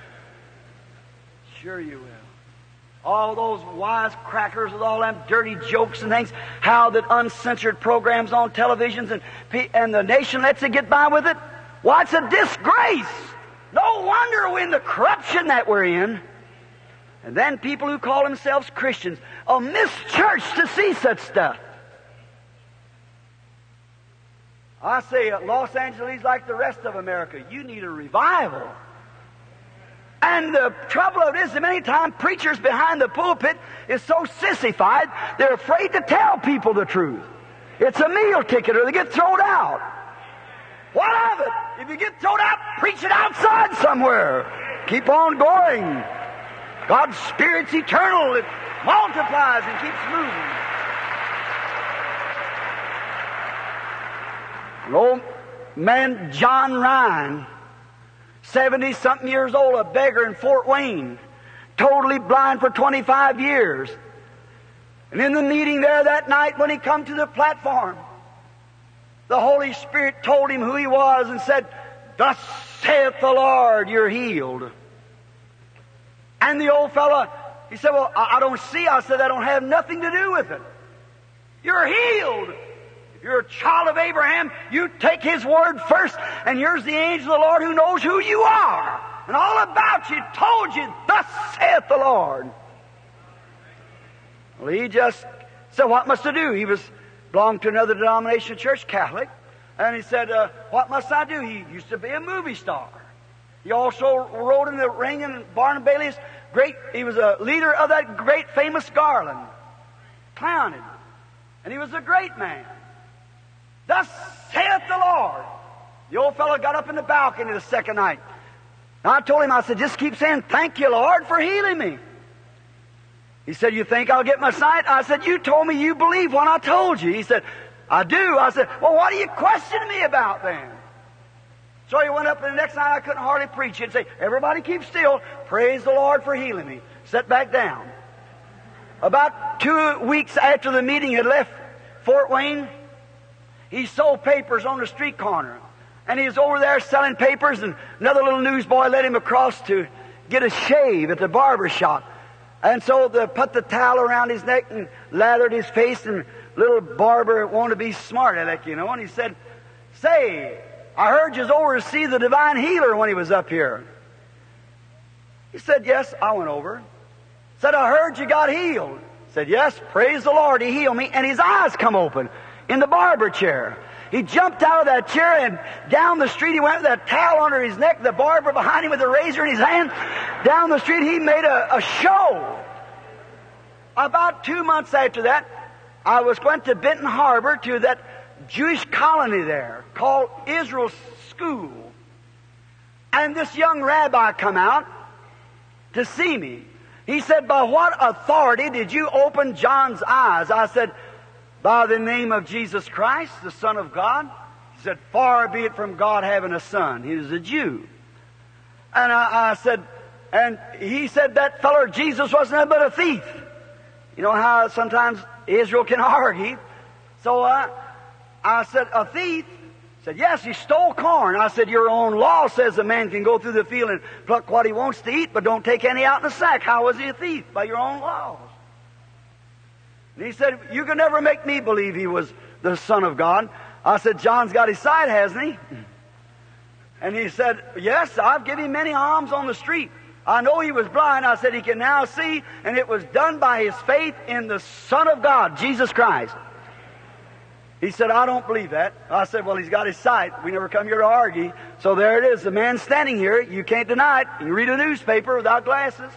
Sure you will. All those wise crackers with all them dirty jokes and things, how that uncensored programs on televisions and, and the nation lets it get by with it. Why, it's a disgrace. No wonder we're in the corruption that we're in. And then people who call themselves Christians will miss church to see such stuff. I say uh, Los Angeles, like the rest of America, you need a revival. And the trouble of it is that many times preachers behind the pulpit is so sissified, they're afraid to tell people the truth. It's a meal ticket or they get thrown out. What of it? If you get thrown out, preach it outside somewhere. Keep on going. God's Spirit's eternal. It multiplies and keeps moving. An old man, John Rhyn, 70 something years old, a beggar in Fort Wayne, totally blind for 25 years. And in the meeting there that night when he come to the platform, the Holy Spirit told him who he was and said, Thus saith the Lord, you're healed. And the old fellow, he said, Well, I don't see. I said, I don't have nothing to do with it. You're healed. You're a child of Abraham, you take his word first, and here's the angel of the Lord who knows who you are. And all about you told you, Thus saith the Lord. Well, he just said, What must I do? He was belonged to another denomination church, Catholic. And he said, uh, What must I do? He used to be a movie star. He also rode in the ring in Barnum Bailey's great, he was a leader of that great famous Garland. Clowning. And he was a great man. Thus saith the Lord. The old fellow got up in the balcony the second night. And I told him, I said, just keep saying, thank you, Lord, for healing me. He said, You think I'll get my sight? I said, You told me you believe what I told you. He said, I do. I said, Well, what are you questioning me about then? So he went up, and the next night I couldn't hardly preach. He'd say, Everybody keep still. Praise the Lord for healing me. Sat back down. About two weeks after the meeting had left Fort Wayne, he sold papers on the street corner. And he was over there selling papers, and another little newsboy led him across to get a shave at the barber shop. And so they put the towel around his neck and lathered his face, and little barber wanted to be smart aleck, you know. And he said, Say, I heard you was over to see the divine healer when he was up here. He said, Yes, I went over. Said, I heard you got healed. Said, Yes, praise the Lord, he healed me. And his eyes come open in the barber chair. He jumped out of that chair and down the street he went with that towel under his neck, the barber behind him with a razor in his hand. Down the street he made a, a show. About two months after that, I was went to Benton Harbor to that Jewish colony there called Israel School. And this young rabbi come out to see me. He said, By what authority did you open John's eyes? I said, by the name of Jesus Christ, the Son of God. He said, Far be it from God having a son. He was a Jew. And I, I said, and he said that feller Jesus wasn't but a thief. You know how sometimes Israel can argue. So uh, I said, a thief? said, yes, he stole corn. I said, your own law says a man can go through the field and pluck what he wants to eat, but don't take any out in the sack. How was he a thief? By your own laws. And he said, You can never make me believe he was the Son of God. I said, John's got his sight, hasn't he? And he said, Yes, I've given him many alms on the street. I know he was blind. I said, He can now see, and it was done by his faith in the Son of God, Jesus Christ. He said, I don't believe that. I said, Well, he's got his sight. We never come here to argue. So there it is. The man standing here, you can't deny it. You read a newspaper without glasses.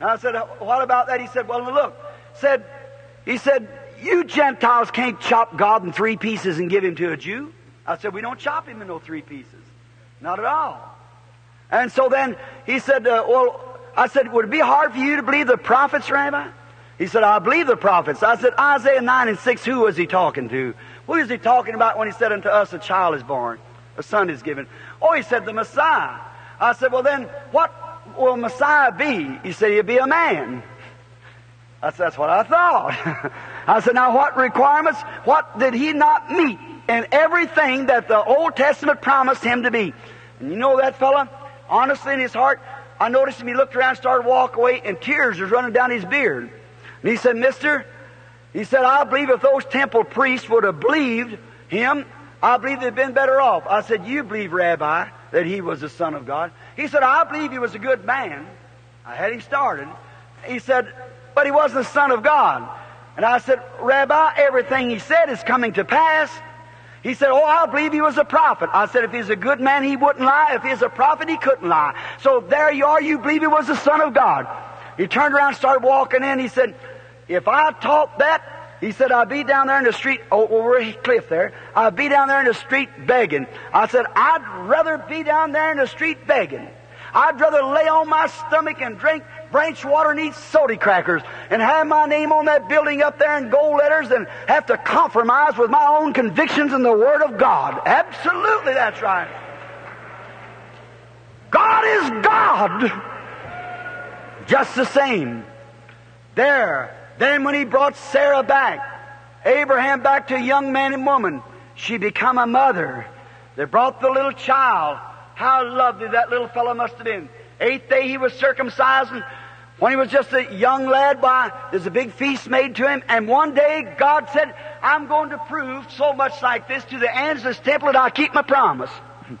And I said, What about that? He said, Well, look, said, he said, You Gentiles can't chop God in three pieces and give him to a Jew. I said, We don't chop him in no three pieces. Not at all. And so then he said, uh, Well, I said, Would it be hard for you to believe the prophets, Rabbi? He said, I believe the prophets. I said, Isaiah 9 and 6, who was he talking to? Who is he talking about when he said, Unto us a child is born, a son is given? Oh, he said, the Messiah. I said, Well, then, what will Messiah be? He said, He'll be a man. That's, that's what I thought. I said, now what requirements? What did he not meet in everything that the Old Testament promised him to be? And you know that fella? Honestly, in his heart, I noticed him. He looked around, started to walk away, and tears was running down his beard. And he said, Mister, he said, I believe if those temple priests would have believed him, I believe they'd been better off. I said, You believe, Rabbi, that he was the Son of God? He said, I believe he was a good man. I had him started. He said, but he wasn't the Son of God. And I said, Rabbi, everything he said is coming to pass. He said, Oh, I believe he was a prophet. I said, If he's a good man, he wouldn't lie. If he's a prophet, he couldn't lie. So there you are. You believe he was the Son of God. He turned around, started walking in. He said, If I taught that, he said, I'd be down there in the street, oh, over a cliff there. I'd be down there in the street begging. I said, I'd rather be down there in the street begging. I'd rather lay on my stomach and drink branch water and eat soda crackers and have my name on that building up there in gold letters and have to compromise with my own convictions and the Word of God. Absolutely, that's right. God is God. Just the same. There. Then when he brought Sarah back, Abraham back to a young man and woman, she become a mother. They brought the little child. How lovely that little fellow must have been. Eighth day he was circumcised, and when he was just a young lad, by there's a big feast made to him, and one day God said, I'm going to prove so much like this to the this temple that I'll keep my promise.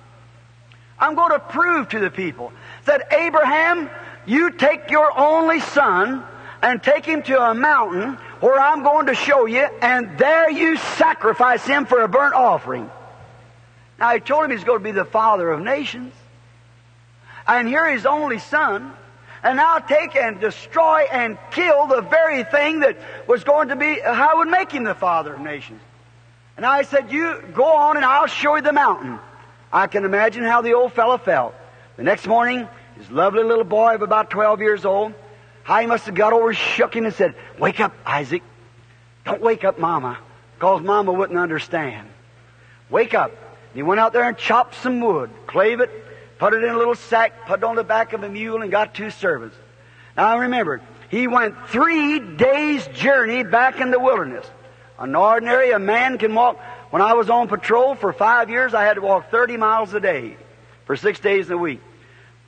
I'm going to prove to the people that Abraham, you take your only son and take him to a mountain where I'm going to show you, and there you sacrifice him for a burnt offering. Now he told him he's going to be the father of nations. And here his only son and now take and destroy and kill the very thing that was going to be uh, how would make him the father of nations. And I said, You go on and I'll show you the mountain. I can imagine how the old fellow felt. The next morning, his lovely little boy of about 12 years old, how he must have got over, shook him, and said, Wake up, Isaac. Don't wake up Mama, because Mama wouldn't understand. Wake up. And he went out there and chopped some wood, clave it, put it in a little sack, put it on the back of a mule, and got two servants. Now remember, he went three days' journey back in the wilderness. An ordinary, a man can walk. When I was on patrol for five years, I had to walk 30 miles a day for six days a week.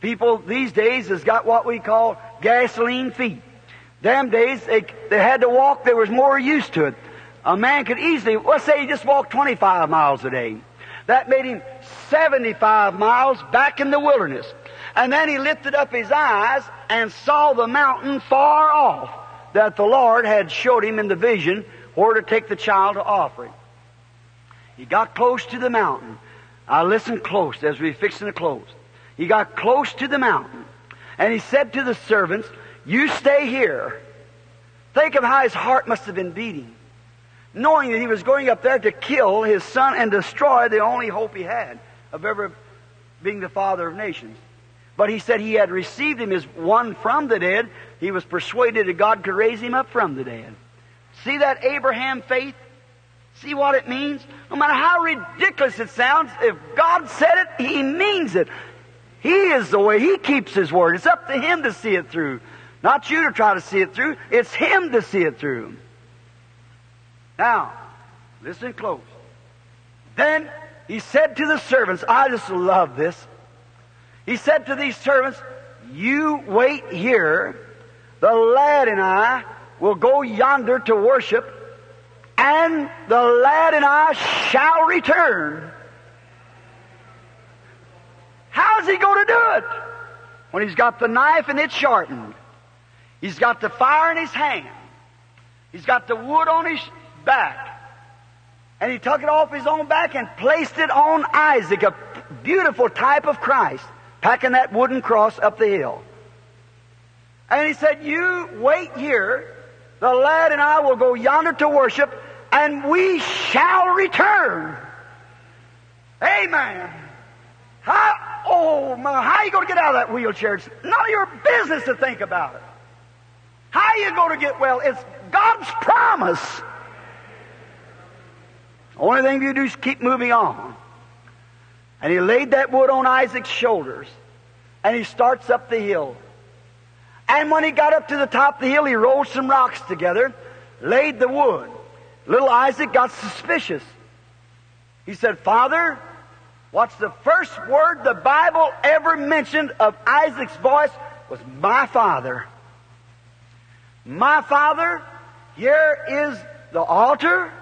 People these days has got what we call gasoline feet. Them days, they, they had to walk, they was more used to it. A man could easily, let's say he just walked 25 miles a day. That made him 75 miles back in the wilderness. And then he lifted up his eyes and saw the mountain far off that the Lord had showed him in the vision where to take the child to offering. He got close to the mountain. I listened close as we fixing to close. He got close to the mountain and he said to the servants, You stay here. Think of how his heart must have been beating knowing that he was going up there to kill his son and destroy the only hope he had of ever being the father of nations. But he said he had received him as one from the dead. He was persuaded that God could raise him up from the dead. See that Abraham faith? See what it means? No matter how ridiculous it sounds, if God said it, He means it. He is the way. He keeps His word. It's up to Him to see it through. Not you to try to see it through. It's Him to see it through. Now, listen close. Then he said to the servants, I just love this. He said to these servants, You wait here. The lad and I will go yonder to worship, and the lad and I shall return. How's he going to do it? When he's got the knife and it's sharpened. He's got the fire in his hand. He's got the wood on his back. And he took it off his own back and placed it on Isaac, a beautiful type of Christ, packing that wooden cross up the hill. And he said, You wait here. The lad and I will go yonder to worship, and we shall return. Amen. How, oh, my, how are you going to get out of that wheelchair? It's none of your business to think about it. How are you going to get well? It's God's promise. Only thing you do is keep moving on. And he laid that wood on Isaac's shoulders. And he starts up the hill. And when he got up to the top of the hill, he rolled some rocks together, laid the wood. Little Isaac got suspicious. He said, Father, what's the first word the Bible ever mentioned of Isaac's voice was my father. My father, here is the altar.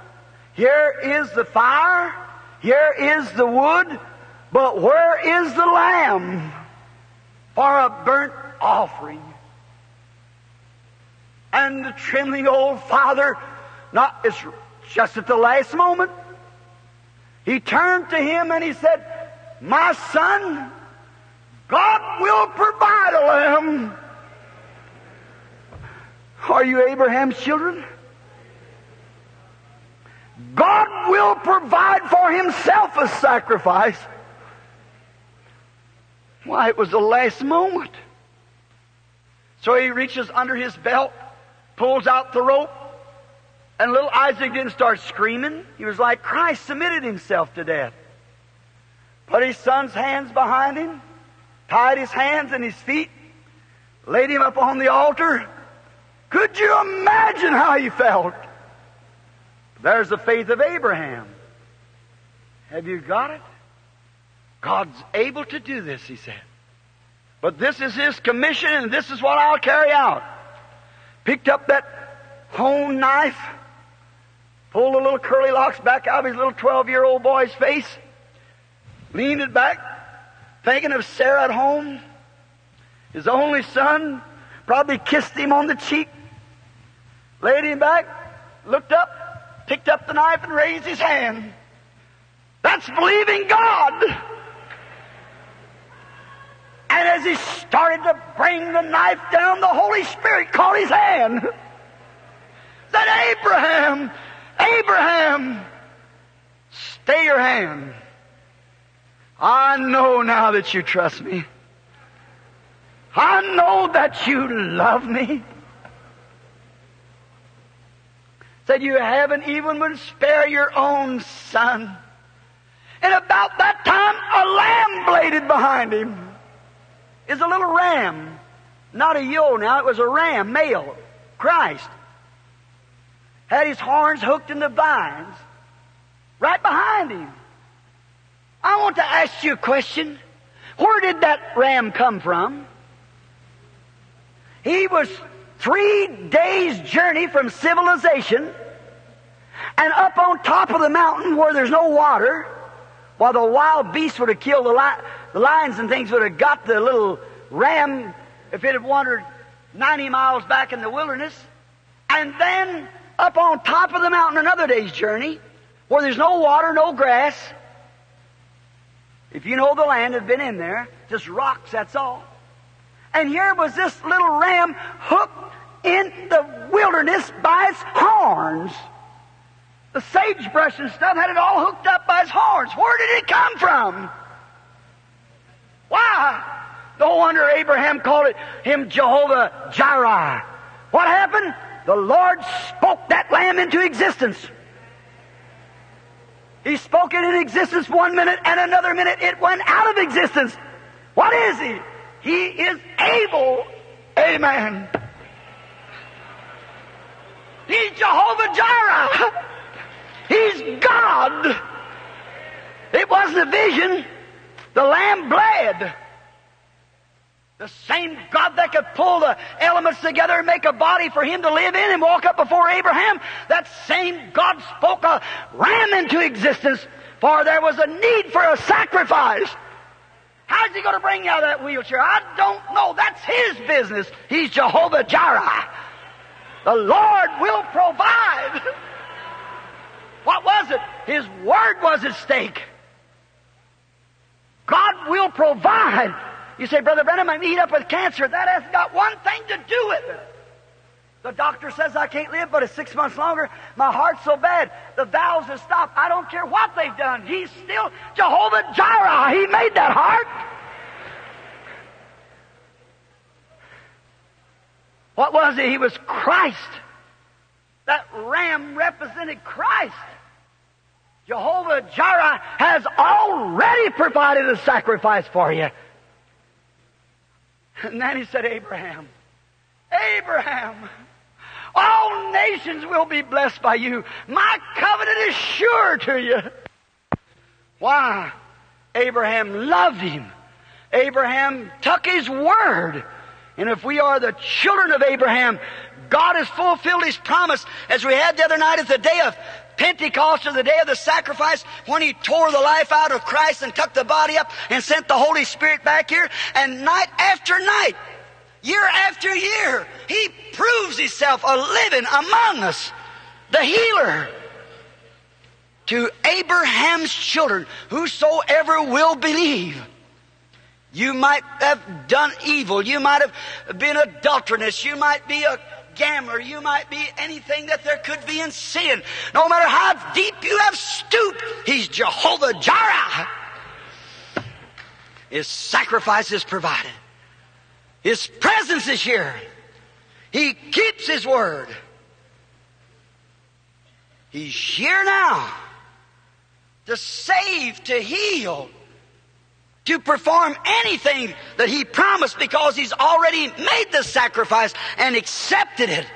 Here is the fire. Here is the wood. But where is the lamb for a burnt offering? And the trembling old father, not, it's just at the last moment. He turned to him and he said, My son, God will provide a lamb. Are you Abraham's children? God will provide for himself a sacrifice. Why, it was the last moment. So he reaches under his belt, pulls out the rope, and little Isaac didn't start screaming. He was like Christ submitted himself to death. Put his son's hands behind him, tied his hands and his feet, laid him up on the altar. Could you imagine how he felt? There's the faith of Abraham. Have you got it? God's able to do this, he said. But this is his commission and this is what I'll carry out. Picked up that hone knife, pulled the little curly locks back out of his little 12 year old boy's face, leaned it back, thinking of Sarah at home, his only son, probably kissed him on the cheek, laid him back, looked up, picked up the knife and raised his hand. That's believing God. And as he started to bring the knife down, the Holy Spirit caught his hand. Said, Abraham, Abraham, stay your hand. I know now that you trust me. I know that you love me. Said you haven't even would spare your own son. And about that time, a lamb bladed behind him is a little ram. Not a ewe now, it was a ram, male. Christ. Had his horns hooked in the vines. Right behind him. I want to ask you a question. Where did that ram come from? He was three days' journey from civilization and up on top of the mountain where there's no water, while the wild beasts would have killed the, li- the lions and things would have got the little ram if it had wandered 90 miles back in the wilderness. And then up on top of the mountain another day's journey where there's no water, no grass. If you know the land, have been in there, just rocks, that's all. And here was this little ram hooked in the wilderness by its horns. The sagebrush and stuff had it all hooked up by its horns. Where did it come from? Why? No wonder Abraham called it him Jehovah Jireh. What happened? The Lord spoke that lamb into existence. He spoke it in existence one minute and another minute it went out of existence. What is he? He is able. Amen. He's Jehovah Jireh. He's God. It wasn't a vision. The lamb bled. The same God that could pull the elements together and make a body for him to live in and walk up before Abraham, that same God spoke a ram into existence for there was a need for a sacrifice. How's he going to bring you out of that wheelchair? I don't know. That's his business. He's Jehovah Jireh. The Lord will provide. What was it? His word was at stake. God will provide. You say, Brother Branham, I'm eat up with cancer. That has got one thing to do with it. The doctor says I can't live but it's six months longer. My heart's so bad. The valves have stopped. I don't care what they've done. He's still Jehovah Jireh. He made that heart. What was it? He was Christ. That ram represented Christ. Jehovah Jireh has already provided a sacrifice for you. And then he said, Abraham, Abraham, all nations will be blessed by you. My covenant is sure to you. Why? Abraham loved him. Abraham took his word. And if we are the children of Abraham, God has fulfilled his promise as we had the other night at the day of Pentecost or the day of the sacrifice when he tore the life out of Christ and took the body up and sent the Holy Spirit back here. And night after night, year after year, he proves himself a living among us. The healer. to Abraham's children, whosoever will believe. You might have done evil. You might have been adulterous. You might be a gambler. You might be anything that there could be in sin. No matter how deep you have stooped, He's Jehovah Jireh. His sacrifice is provided. His presence is here. He keeps His word. He's here now to save, to heal, to perform anything that He promised because He's already made the sacrifice and accepted it.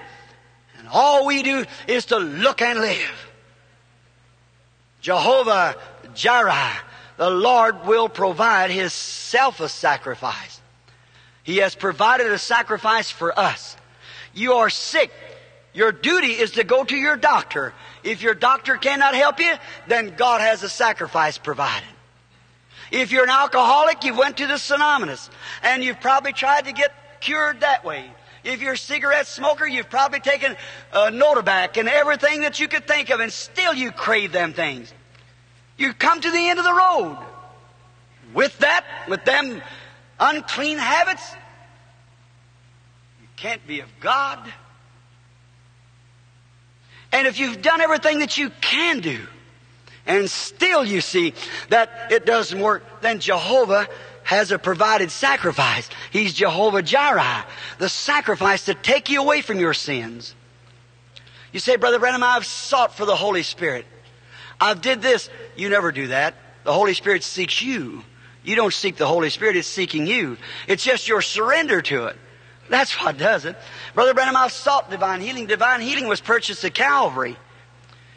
And all we do is to look and live. Jehovah Jireh, the Lord will provide His self a sacrifice. He has provided a sacrifice for us. You are sick. Your duty is to go to your doctor. If your doctor cannot help you, then God has a sacrifice provided. If you're an alcoholic, you went to the Anonymous, and you've probably tried to get cured that way. If you're a cigarette smoker, you've probably taken a Notabac and everything that you could think of, and still you crave them things. You come to the end of the road. With that, with them unclean habits, you can't be of God. And if you've done everything that you can do, and still you see that it doesn't work, then Jehovah has a provided sacrifice. He's Jehovah Jireh, the sacrifice to take you away from your sins. You say, Brother Branham, I've sought for the Holy Spirit. I've did this. You never do that. The Holy Spirit seeks you. You don't seek the Holy Spirit, it's seeking you. It's just your surrender to it. That's what does it. Brother Branham, I've sought divine healing. Divine healing was purchased at Calvary.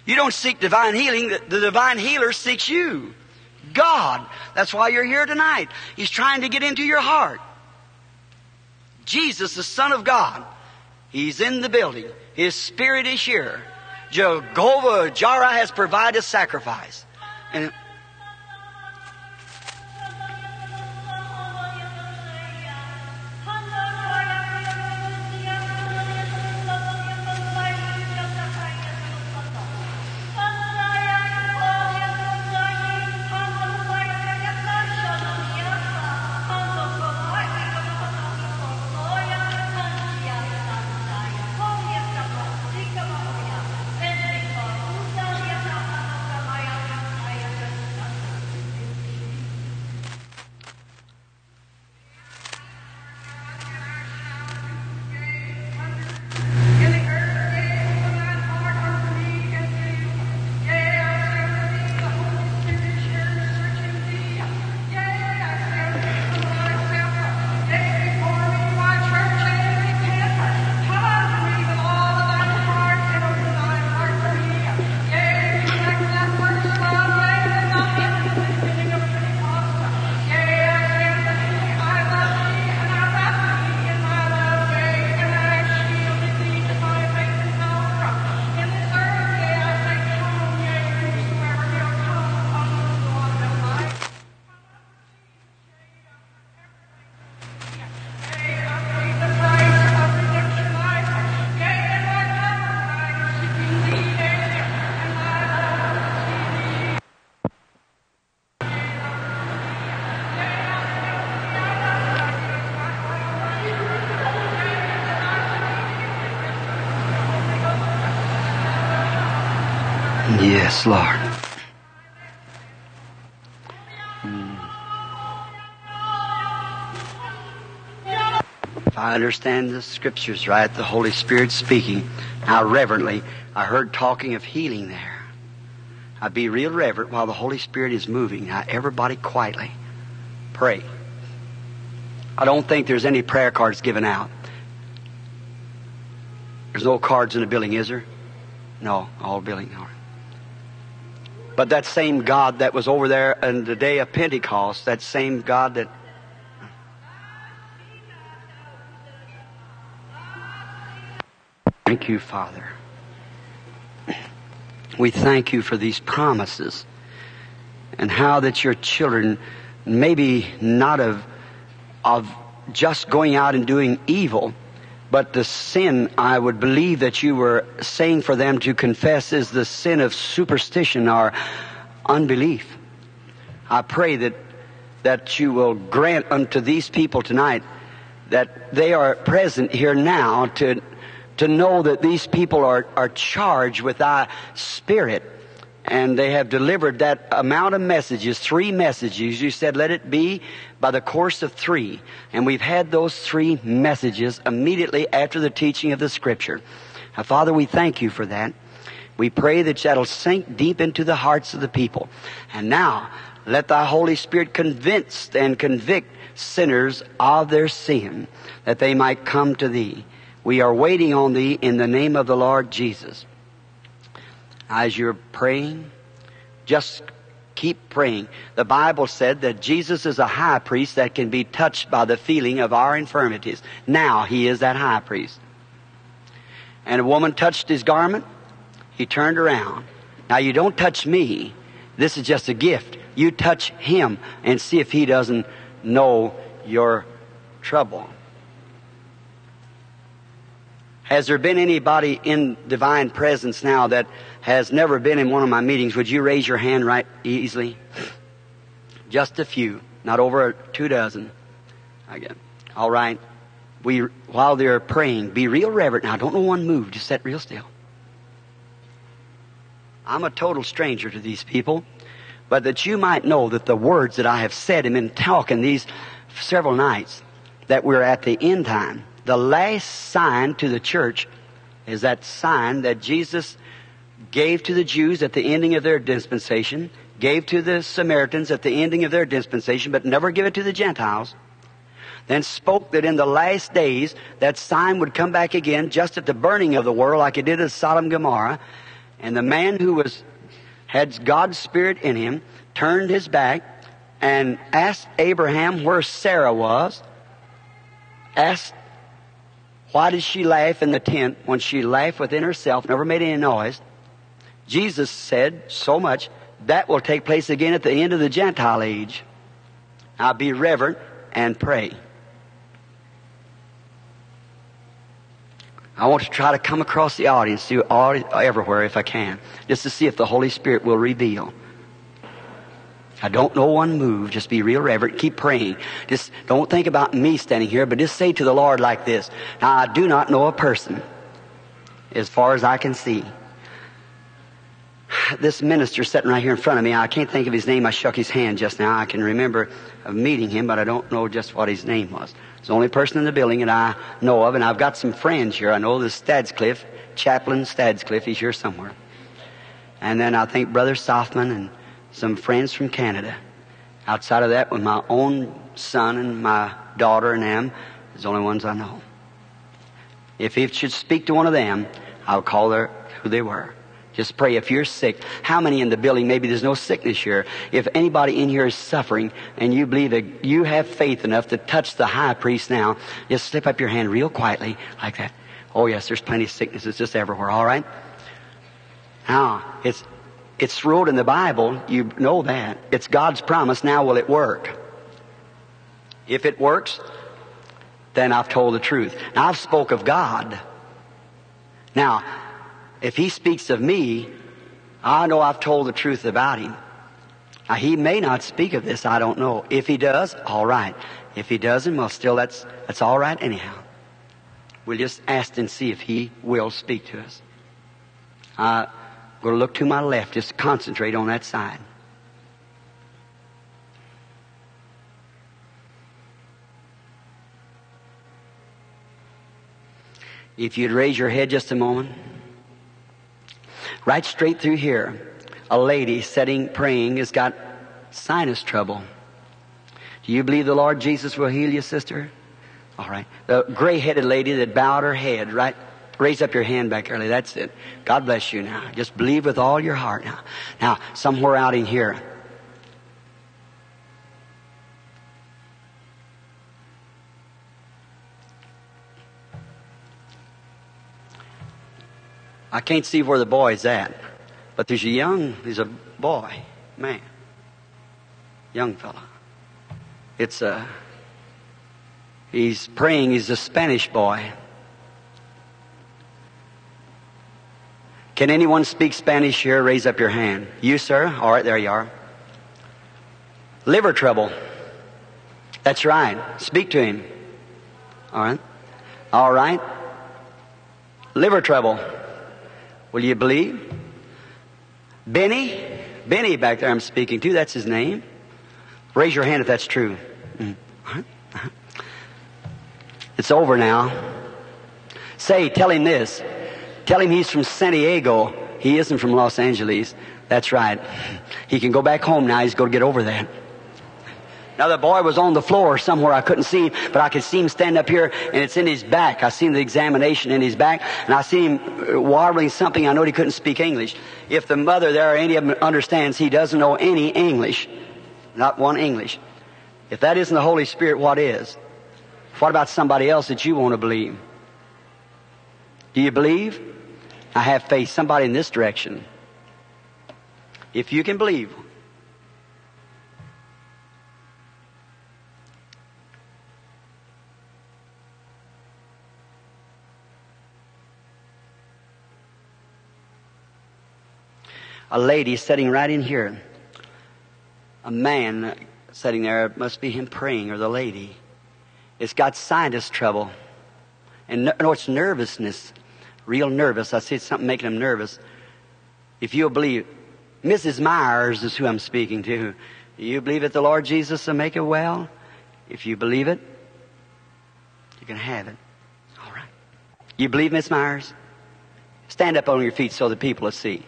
You don't seek divine healing, the divine healer seeks you. God. That's why you're here tonight. He's trying to get into your heart. Jesus, the Son of God, He's in the building. His Spirit is here. Jehovah Jireh has provided a sacrifice. And understand the scriptures right, the Holy Spirit speaking, now reverently, I heard talking of healing there. I'd be real reverent while the Holy Spirit is moving. Now, everybody quietly pray. I don't think there's any prayer cards given out. There's no cards in the building, is there? No, all building. All right. But that same God that was over there in the day of Pentecost, that same God that. Thank you, Father. We thank you for these promises and how that your children, maybe not of, of just going out and doing evil, But the sin I would believe that you were saying for them to confess is the sin of superstition or unbelief. I pray that, that you will grant unto these people tonight that they are present here now to, to know that these people are, are charged with thy spirit and they have delivered that amount of messages, three messages. You said, let it be by the course of three. And we've had those three messages immediately after the teaching of the Scripture. Now, Father, we thank you for that. We pray that that'll sink deep into the hearts of the people. And now, let thy Holy Spirit convince and convict sinners of their sin, that they might come to thee. We are waiting on thee in the name of the Lord Jesus as you're praying, just keep praying. The Bible said that Jesus is a high priest that can be touched by the feeling of our infirmities. Now he is that high priest. And a woman touched his garment. He turned around. Now you don't touch me. This is just a gift. You touch him and see if he doesn't know your trouble. Has there been anybody in divine presence now that has never been in one of my meetings? Would you raise your hand right easily? Just a few, not over two dozen. Again. All right. We, while they're praying, be real reverent. Now, don't know one move. Just sit real still. I'm a total stranger to these people, but that you might know that the words that I have said and been talking these several nights, that we're at the end time the last sign to the church is that sign that Jesus gave to the Jews at the ending of their dispensation, gave to the Samaritans at the ending of their dispensation, but never give it to the Gentiles. Then spoke that in the last days that sign would come back again just at the burning of the world like it did at Sodom and Gomorrah. And the man who was, had God's Spirit in him turned his back and asked Abraham where Sarah was, asked why did she laugh in the tent when she laughed within herself, never made any noise? Jesus said so much, that will take place again at the end of the Gentile age. Now be reverent and pray. I want to try to come across the audience do all, everywhere if I can, just to see if the Holy Spirit will reveal. I don't know one move. Just be real reverent. Keep praying. Just don't think about me standing here, but just say to the Lord like this. Now, I do not know a person as far as I can see. This minister sitting right here in front of me, I can't think of his name. I shook his hand just now. I can remember of meeting him, but I don't know just what his name was. It's the only person in the building that I know of, and I've got some friends here. I know the Stadsklev, Chaplain Stadsklev, he's here somewhere. And then I think Brother Sothmann and some friends from Canada. Outside of that, with my own son and my daughter and them, is the only ones I know. If he should speak to one of them, I'll call her who they were. Just pray if you're sick. How many in the building? Maybe there's no sickness here. If anybody in here is suffering and you believe that you have faith enough to touch the high priest now, just slip up your hand real quietly like that. Oh yes, there's plenty of sicknesses just everywhere, all right? Now, it's it's wrote in the Bible, you know that. It's God's promise, now will it work? If it works, then I've told the truth. Now I've spoke of God. Now, if he speaks of me, I know I've told the truth about him. Now he may not speak of this, I don't know. If he does, all right. If he doesn't, well still that's that's all right anyhow. We'll just ask and see if he will speak to us. Uh, going to look to my left, just concentrate on that side. If you'd raise your head just a moment. Right straight through here, a lady sitting praying has got sinus trouble. Do you believe the Lord Jesus will heal you, sister? All right. The gray headed lady that bowed her head right Raise up your hand back early. That's it. God bless you now. Just believe with all your heart now. Now, somewhere out in here. I can't see where the boy's at, but there's a young, there's a boy, man, young fella. It's a, he's praying, he's a Spanish boy. Can anyone speak Spanish here? Raise up your hand. You, sir? All right, there you are. Liver trouble. That's right. Speak to him. All right. All right. Liver trouble. Will you believe? Benny? Benny back there I'm speaking to, that's his name. Raise your hand if that's true. Mm-hmm. It's over now. Say, tell him this. Tell him he's from San Diego. He isn't from Los Angeles. That's right. He can go back home now. He's going to get over that. Now the boy was on the floor somewhere. I couldn't see him, but I could see him stand up here, and it's in his back. I seen the examination in his back, and I see him uh, warbling something. I know he couldn't speak English. If the mother there or any of them understands, he doesn't know any English, not one English. If that isn't the Holy Spirit, what is? What about somebody else that you want to believe? Do you believe? I have faith. Somebody in this direction. If you can believe, a lady sitting right in here. A man sitting there, it must be him praying, or the lady. It's got sinus trouble. And no, it's nervousness. Real nervous. I see something making him nervous. If you'll believe, Mrs. Myers is who I'm speaking to. You believe that the Lord Jesus will make it well? If you believe it, you can have it. All right. You believe, Miss Myers? Stand up on your feet so the people will see.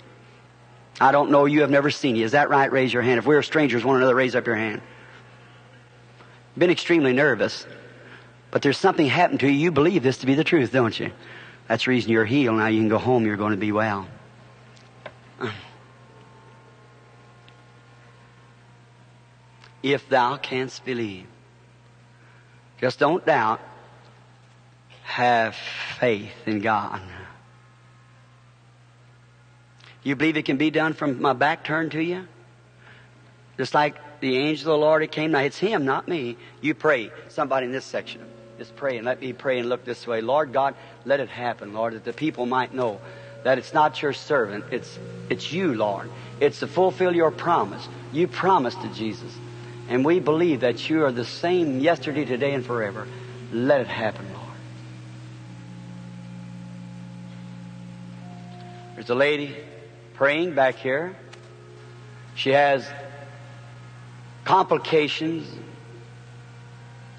I don't know you, have never seen you. Is that right? Raise your hand. If we're strangers, one another, raise up your hand. Been extremely nervous. But there's something happened to you. You believe this to be the truth, don't you? That's the reason you're healed. Now you can go home. You're going to be well. If thou canst believe. Just don't doubt. Have faith in God. You believe it can be done from my back turned to you? Just like the angel of the Lord, it came. Now it's Him, not me. You pray. Somebody in this section. Just pray and let me pray and look this way. Lord God, let it happen, Lord, that the people might know that it's not your servant. It's, it's you, Lord. It's to fulfill your promise. You promised to Jesus. And we believe that you are the same yesterday, today, and forever. Let it happen, Lord. There's a lady praying back here. She has complications,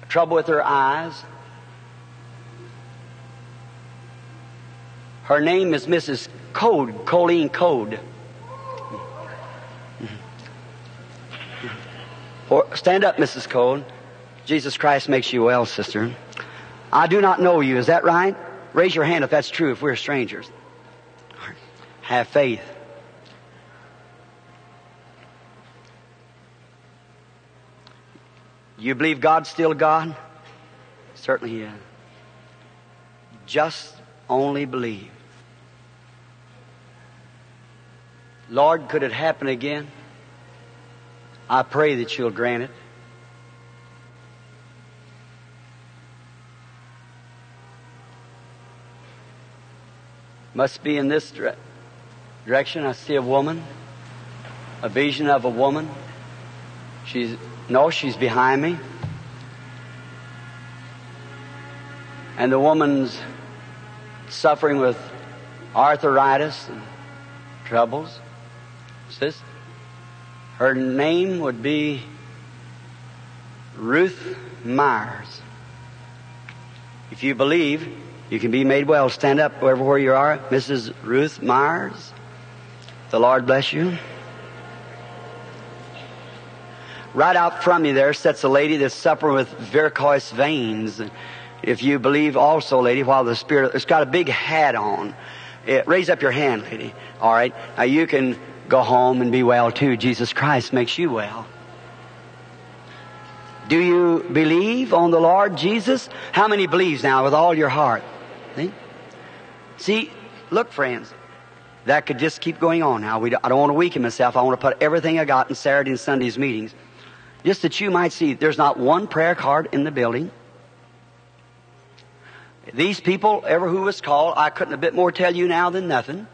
trouble with her eyes. Her name is Mrs. Code, Colleen Code. Stand up, Mrs. Code. Jesus Christ makes you well, sister. I do not know you. Is that right? Raise your hand if that's true, if we're strangers. Have faith. You believe God's still God? Certainly He. Just only believe. Lord, could it happen again? I pray that you'll grant it. Must be in this dire- direction. I see a woman, a vision of a woman. She's no, she's behind me. And the woman's suffering with arthritis and troubles. Sis, her name would be Ruth Myers. If you believe, you can be made well. Stand up wherever where you are. Mrs. Ruth Myers. The Lord bless you. Right out from you there sits a lady that's suffering with varicose veins. If you believe also, lady, while the Spirit, it's got a big hat on. It, raise up your hand, lady. All right. Now you can go home and be well too. Jesus Christ makes you well. Do you believe on the Lord Jesus? How many believes now with all your heart? See? See, look, friends, that could just keep going on now. We, I don't want to weaken myself. I want to put everything I got in Saturday and Sunday's meetings. Just that you might see there's not one prayer card in the building. These people, ever who was called, I couldn't a bit more tell you now than nothing.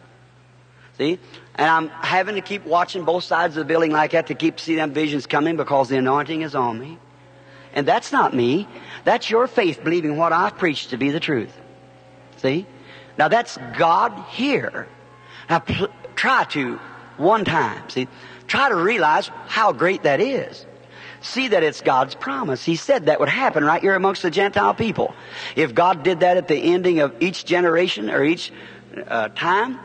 See? And I'm having to keep watching both sides of the building like that to keep see them visions coming because the anointing is on me. And that's not me. That's your faith believing what I've preached to be the truth. See? Now that's God here. Now pl- try to, one time, see? Try to realize how great that is. See that it's God's promise. He said that would happen right here amongst the Gentile people. If God did that at the ending of each generation or each uh, time,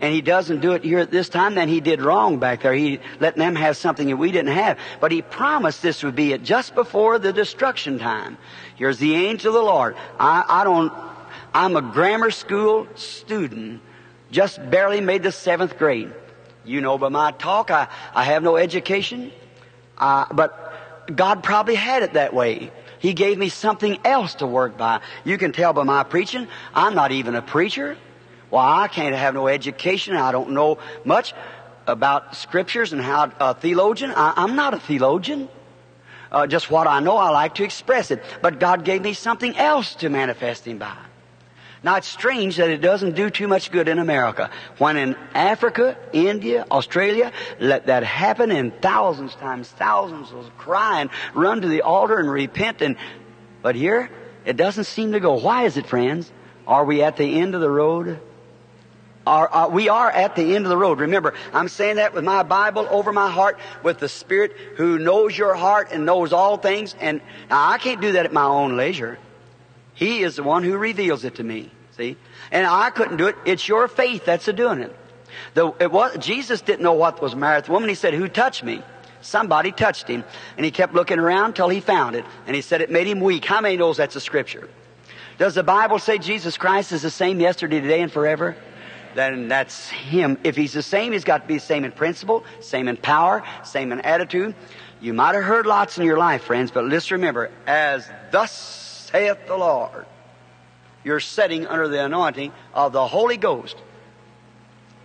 and he doesn't do it here at this time, then he did wrong back there. He let them have something that we didn't have. But he promised this would be it just before the destruction time. Here's the angel of the Lord. I, I don't, I'm a grammar school student. Just barely made the seventh grade. You know by my talk, I, I have no education. Uh, but God probably had it that way. He gave me something else to work by. You can tell by my preaching, I'm not even a preacher. Well, I can't have no education. I don't know much about scriptures and how a theologian. I, am not a theologian. Uh, just what I know, I like to express it. But God gave me something else to manifest Him by. Now it's strange that it doesn't do too much good in America. When in Africa, India, Australia, let that happen and thousands times thousands will cry and run to the altar and repent and, but here, it doesn't seem to go. Why is it, friends? Are we at the end of the road? Are, are, we are at the end of the road. Remember, I'm saying that with my Bible over my heart, with the Spirit who knows your heart and knows all things. And I can't do that at my own leisure. He is the one who reveals it to me. See? And I couldn't do it. It's your faith that's a doing it. The, it was, Jesus didn't know what was married the woman. He said, who touched me? Somebody touched him. And he kept looking around till he found it. And he said it made him weak. How many knows that's a scripture? Does the Bible say Jesus Christ is the same yesterday, today, and forever? Then that's him. If he's the same, he's got to be the same in principle, same in power, same in attitude. You might have heard lots in your life, friends, but let's remember, as thus saith the Lord, you're sitting under the anointing of the Holy Ghost.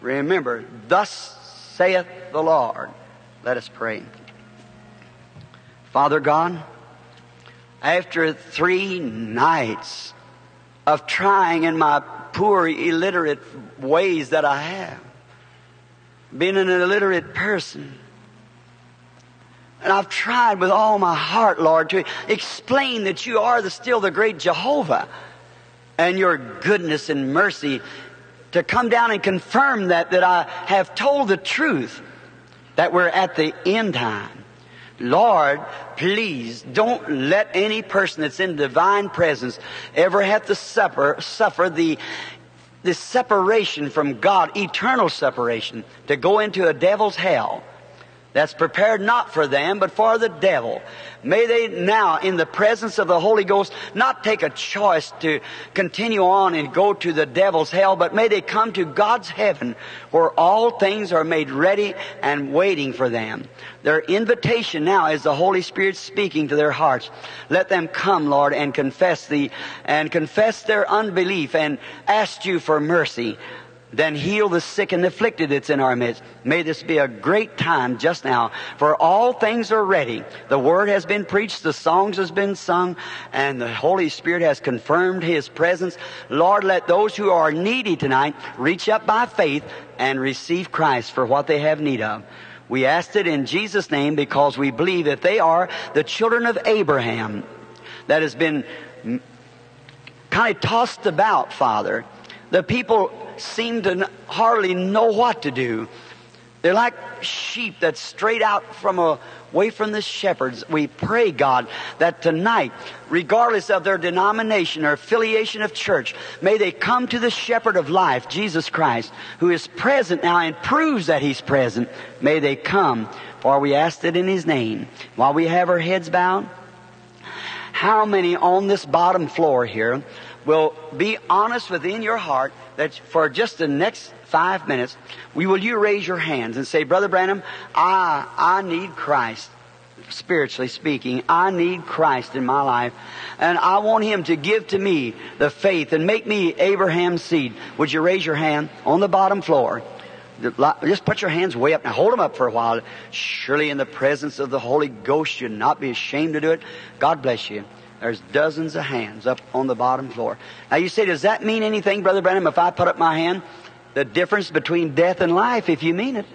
Remember, thus saith the Lord. Let us pray. Father God, after three nights of trying in my poor, illiterate ways that I have. Being an illiterate person. And I've tried with all my heart, Lord, to explain that you are the, still the great Jehovah and your goodness and mercy to come down and confirm that, that I have told the truth, that we're at the end time. Lord, please don't let any person that's in divine presence ever have to suffer, suffer the, the separation from God, eternal separation, to go into a devil's hell that's prepared not for them, but for the devil. May they now, in the presence of the Holy Ghost, not take a choice to continue on and go to the devil's hell, but may they come to God's heaven where all things are made ready and waiting for them. Their invitation now is the Holy Spirit speaking to their hearts. Let them come, Lord, and confess thee, and confess their unbelief and ask you for mercy then heal the sick and afflicted that's in our midst. May this be a great time just now, for all things are ready. The word has been preached, the songs has been sung, and the Holy Spirit has confirmed His presence. Lord, let those who are needy tonight reach up by faith and receive Christ for what they have need of. We asked it in Jesus' name because we believe that they are the children of Abraham that has been mm, kind of tossed about, Father. The people seem to hardly know what to do. They're like sheep that's strayed out from a, away from the shepherds. We pray, God, that tonight, regardless of their denomination or affiliation of church, may they come to the shepherd of life, Jesus Christ, who is present now and proves that He's present. May they come, for we ask it in His name. While we have our heads bowed, how many on this bottom floor here will be honest within your heart that for just the next five minutes, we will you raise your hands and say, Brother Branham, I, I need Christ. Spiritually speaking, I need Christ in my life, and I want Him to give to me the faith and make me Abraham's seed. Would you raise your hand on the bottom floor? Just put your hands way up. Now hold them up for a while. Surely in the presence of the Holy Ghost, you'd not be ashamed to do it. God bless you. There's dozens of hands up on the bottom floor. Now you say, does that mean anything, Brother Branham, if I put up my hand? the difference between death and life if you mean it.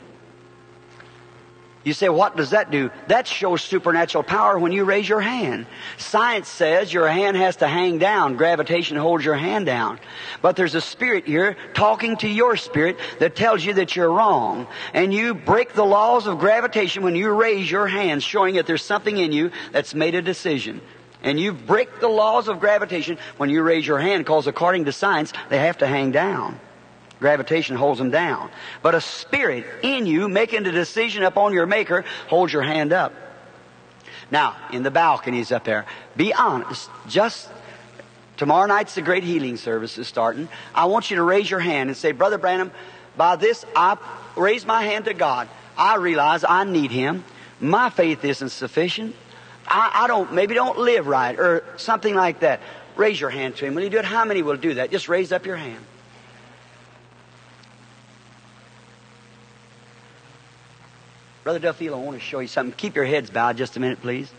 You say, what does that do? That shows supernatural power when you raise your hand. Science says your hand has to hang down. Gravitation holds your hand down. But there's a spirit here talking to your spirit that tells you that you're wrong. And you break the laws of gravitation when you raise your hand, showing that there's something in you that's made a decision. And you break the laws of gravitation when you raise your hand, because according to science, they have to hang down. Gravitation holds them down. But a spirit in you making a decision upon your maker holds your hand up. Now, in the balconies up there, be honest. Just tomorrow night's the great healing service is starting. I want you to raise your hand and say, Brother Branham, by this I raise my hand to God. I realize I need Him. My faith isn't sufficient. I, I don't, maybe don't live right or something like that. Raise your hand to Him. Will you do it? How many will do that? Just raise up your hand. Brother Duffield, I want to show you something. Keep your heads bowed just a minute, please.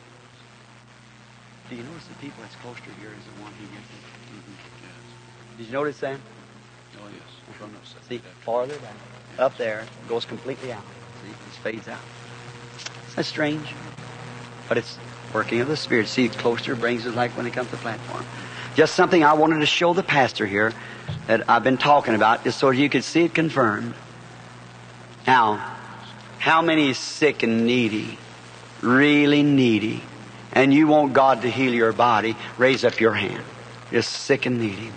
Do you notice the people that's closer to here is the one he gets? Mm-hmm. Yes. Did you notice that? Oh, yes. See, farther down. Up there, goes completely out. See, it just fades out. That's strange. But it's working of the Spirit. See, closer brings us like when it comes to the platform. Just something I wanted to show the pastor here that I've been talking about, just so you could see it confirmed. Now, how many sick and needy, really needy, and you want God to heal your body? Raise up your hand. Just sick and needy.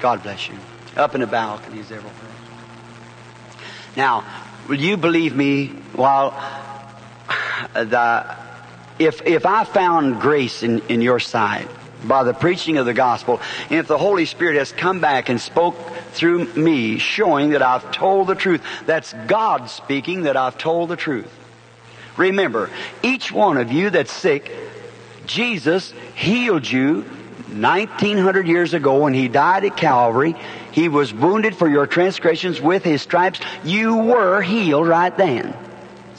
God bless you. Up in the balconies everywhere. Now, will you believe me while the if, if I found grace in, in your sight by the preaching of the gospel, and if the Holy Spirit has come back and spoke through me, showing that I've told the truth, that's God speaking that I've told the truth. Remember, each one of you that's sick, Jesus healed you 1900 years ago when He died at Calvary. He was wounded for your transgressions with His stripes. You were healed right then.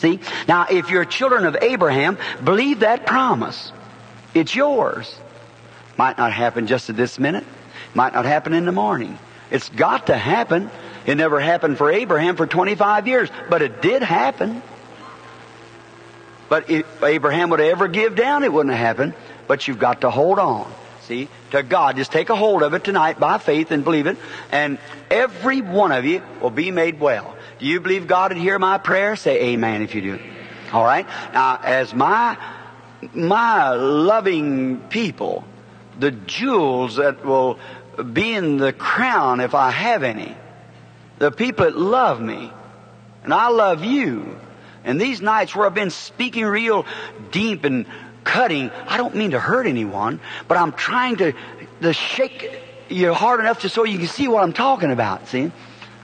See? Now, if you're children of Abraham, believe that promise. It's yours. Might not happen just at this minute. Might not happen in the morning. It's got to happen. It never happened for Abraham for 25 years, but it did happen. But if Abraham would ever give down, it wouldn't have happened. But you've got to hold on. See, to God. Just take a hold of it tonight by faith and believe it. And every one of you will be made well. You believe God would hear my prayer? Say amen if you do. All right. Now, as my, my loving people, the jewels that will be in the crown if I have any, the people that love me, and I love you, and these nights where I've been speaking real deep and cutting, I don't mean to hurt anyone, but I'm trying to, to shake you hard enough just so you can see what I'm talking about, see?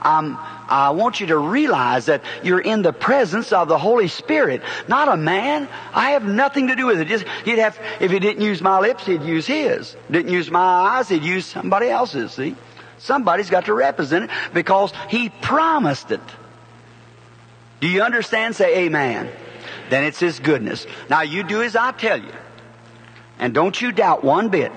Um, I want you to realize that you're in the presence of the Holy Spirit, not a man. I have nothing to do with it. Just, he'd have, if he didn't use my lips, he'd use his. Didn't use my eyes, he'd use somebody else's, see? Somebody's got to represent it because he promised it. Do you understand? Say amen. Then it's his goodness. Now you do as I tell you. And don't you doubt one bit.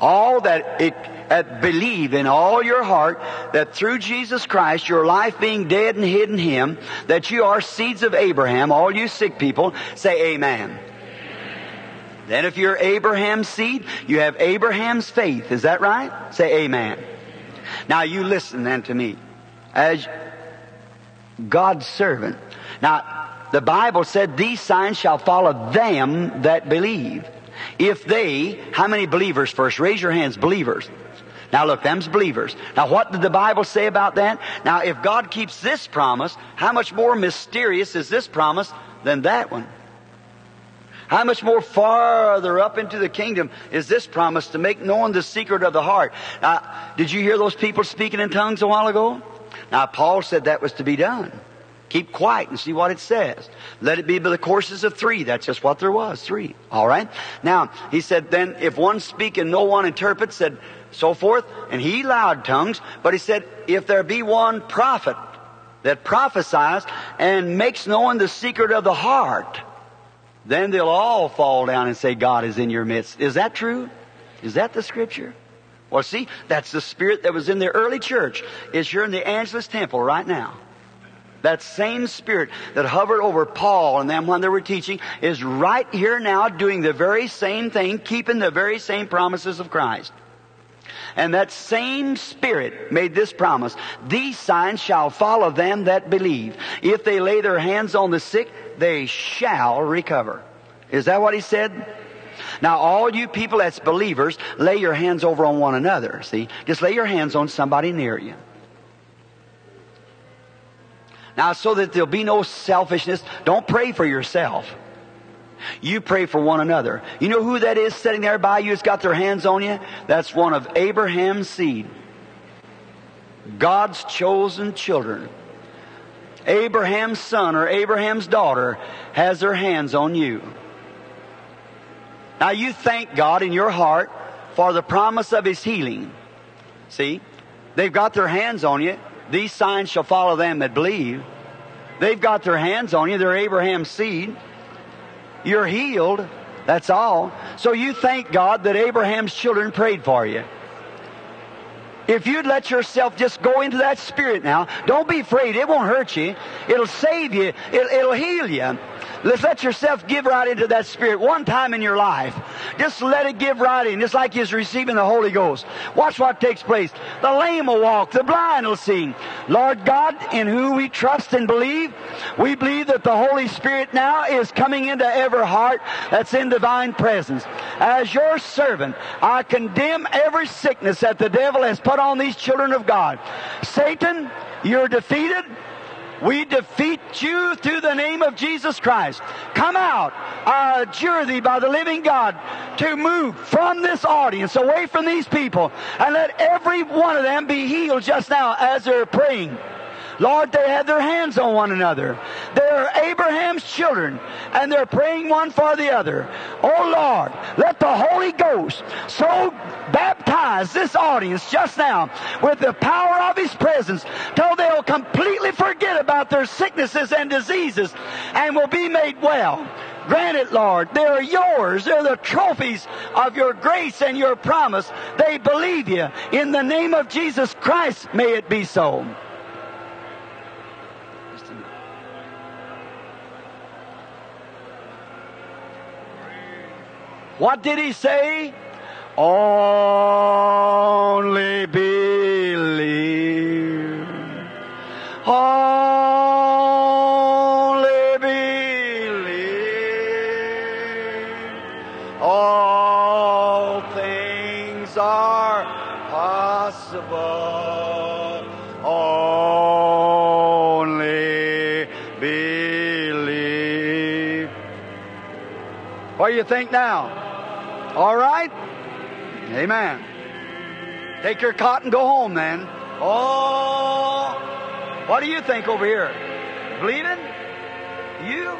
All that it that believe in all your heart that through Jesus Christ, your life being dead and hid in Him, that you are seeds of Abraham, all you sick people, say amen. Then if you're Abraham's seed, you have Abraham's faith. Is that right? Say amen. Now you listen then to me. As God's servant. Now, the Bible said these signs shall follow them that believe. If they, how many believers first? Raise your hands, believers. Now look, them's believers. Now what did the Bible say about that? Now if God keeps this promise, how much more mysterious is this promise than that one? How much more farther up into the kingdom is this promise to make known the secret of the heart? Now, did you hear those people speaking in tongues a while ago? Now, Paul said that was to be done. Keep quiet and see what it says. Let it be by the courses of three. That's just what there was, three. All right? Now, he said, then if one speak and no one interprets, said, so forth, and he allowed tongues, but he said, if there be one prophet that prophesies and makes known the secret of the heart, then they'll all fall down and say, God is in your midst. Is that true? Is that the scripture? Well, see, that's the spirit that was in the early church. Is here in the Angelus Temple right now. That same spirit that hovered over Paul and them when they were teaching is right here now doing the very same thing, keeping the very same promises of Christ. And that same Spirit made this promise. These signs shall follow them that believe. If they lay their hands on the sick, they shall recover. Is that what he said? Now, all you people that's believers, lay your hands over on one another. See? Just lay your hands on somebody near you. Now, so that there'll be no selfishness, don't pray for yourself. You pray for one another. You know who that is sitting there by you that's got their hands on you? That's one of Abraham's seed. God's chosen children. Abraham's son or Abraham's daughter has their hands on you. Now you thank God in your heart for the promise of His healing. See? They've got their hands on you. These signs shall follow them that believe. They've got their hands on you. They're Abraham's seed. You're healed. That's all. So you thank God that Abraham's children prayed for you. If you'd let yourself just go into that spirit now, don't be afraid. It won't hurt you. It'll save you. It'll, it'll heal you. Let's let yourself give right into that Spirit one time in your life. Just let it give right in, just like you're receiving the Holy Ghost. Watch what takes place. The lame will walk, the blind will see. Lord God, in who we trust and believe, we believe that the Holy Spirit now is coming into every heart that's in divine presence. As your servant, I condemn every sickness that the devil has put on these children of God. Satan, you're defeated. We defeat you through the name of Jesus Christ. Come out. I adjure thee by the living God to move from this audience, away from these people, and let every one of them be healed just now as they're praying. Lord, they had their hands on one another. They're Abraham's children, and they're praying one for the other. Oh Lord, let the Holy Ghost so baptize this audience just now with the power of His presence till they'll completely forget about their sicknesses and diseases and will be made well. Grant it, Lord. They're yours. They're the trophies of your grace and your promise. They believe you. In the name of Jesus Christ, may it be so. What did he say? Only believe. You think now? All right? Amen. Take your cot and go home then. Oh, what do you think over here? Bleeding? You?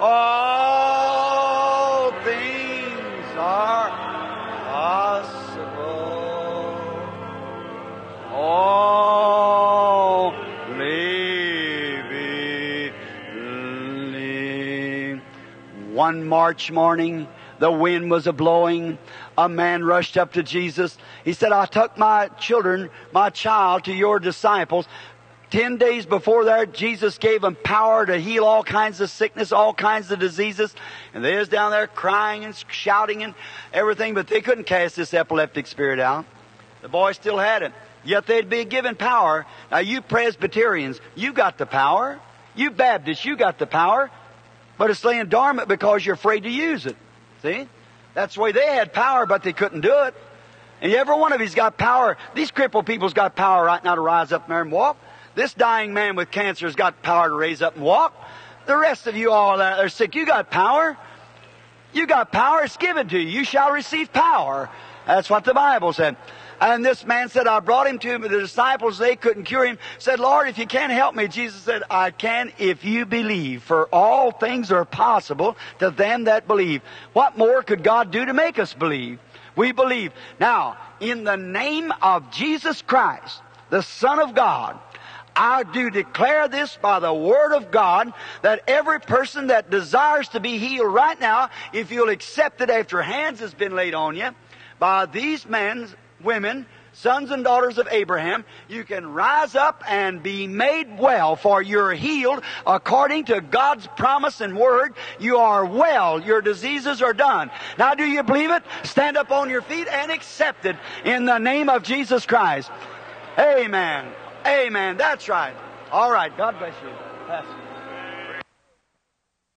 All things are possible. Only One March morning, the wind was a blowing. A man rushed up to Jesus. He said, I took my children, my child to your disciples. Ten days before that, Jesus gave them power to heal all kinds of sickness, all kinds of diseases. And they was down there crying and shouting and everything, but they couldn't cast this epileptic spirit out. The boy still had it. Yet they'd be given power. Now you Presbyterians, you got the power. You Baptists, you got the power. But it's laying dormant because you're afraid to use it. See? That's the way they had power, but they couldn't do it. And every one of you's got power. These crippled people's got power right now to rise up there and walk. This dying man with cancer has got power to raise up and walk. The rest of you all that are sick, you got power. You got power, it's given to you. You shall receive power. That's what the Bible said. And this man said, I brought him to him, the disciples, they couldn't cure him. Said, Lord, if you can't help me, Jesus said, I can if you believe. For all things are possible to them that believe. What more could God do to make us believe? We believe. Now, in the name of Jesus Christ, the Son of God, I do declare this by the Word of God that every person that desires to be healed right now, if you'll accept it after hands has been laid on you, by these men women, sons and daughters of Abraham, you can rise up and be made well, for you're healed according to God's promise and word. You are well. Your diseases are done. Now, do you believe it? Stand up on your feet and accept it in the name of Jesus Christ. Amen. Amen. That's right. All right. God bless you.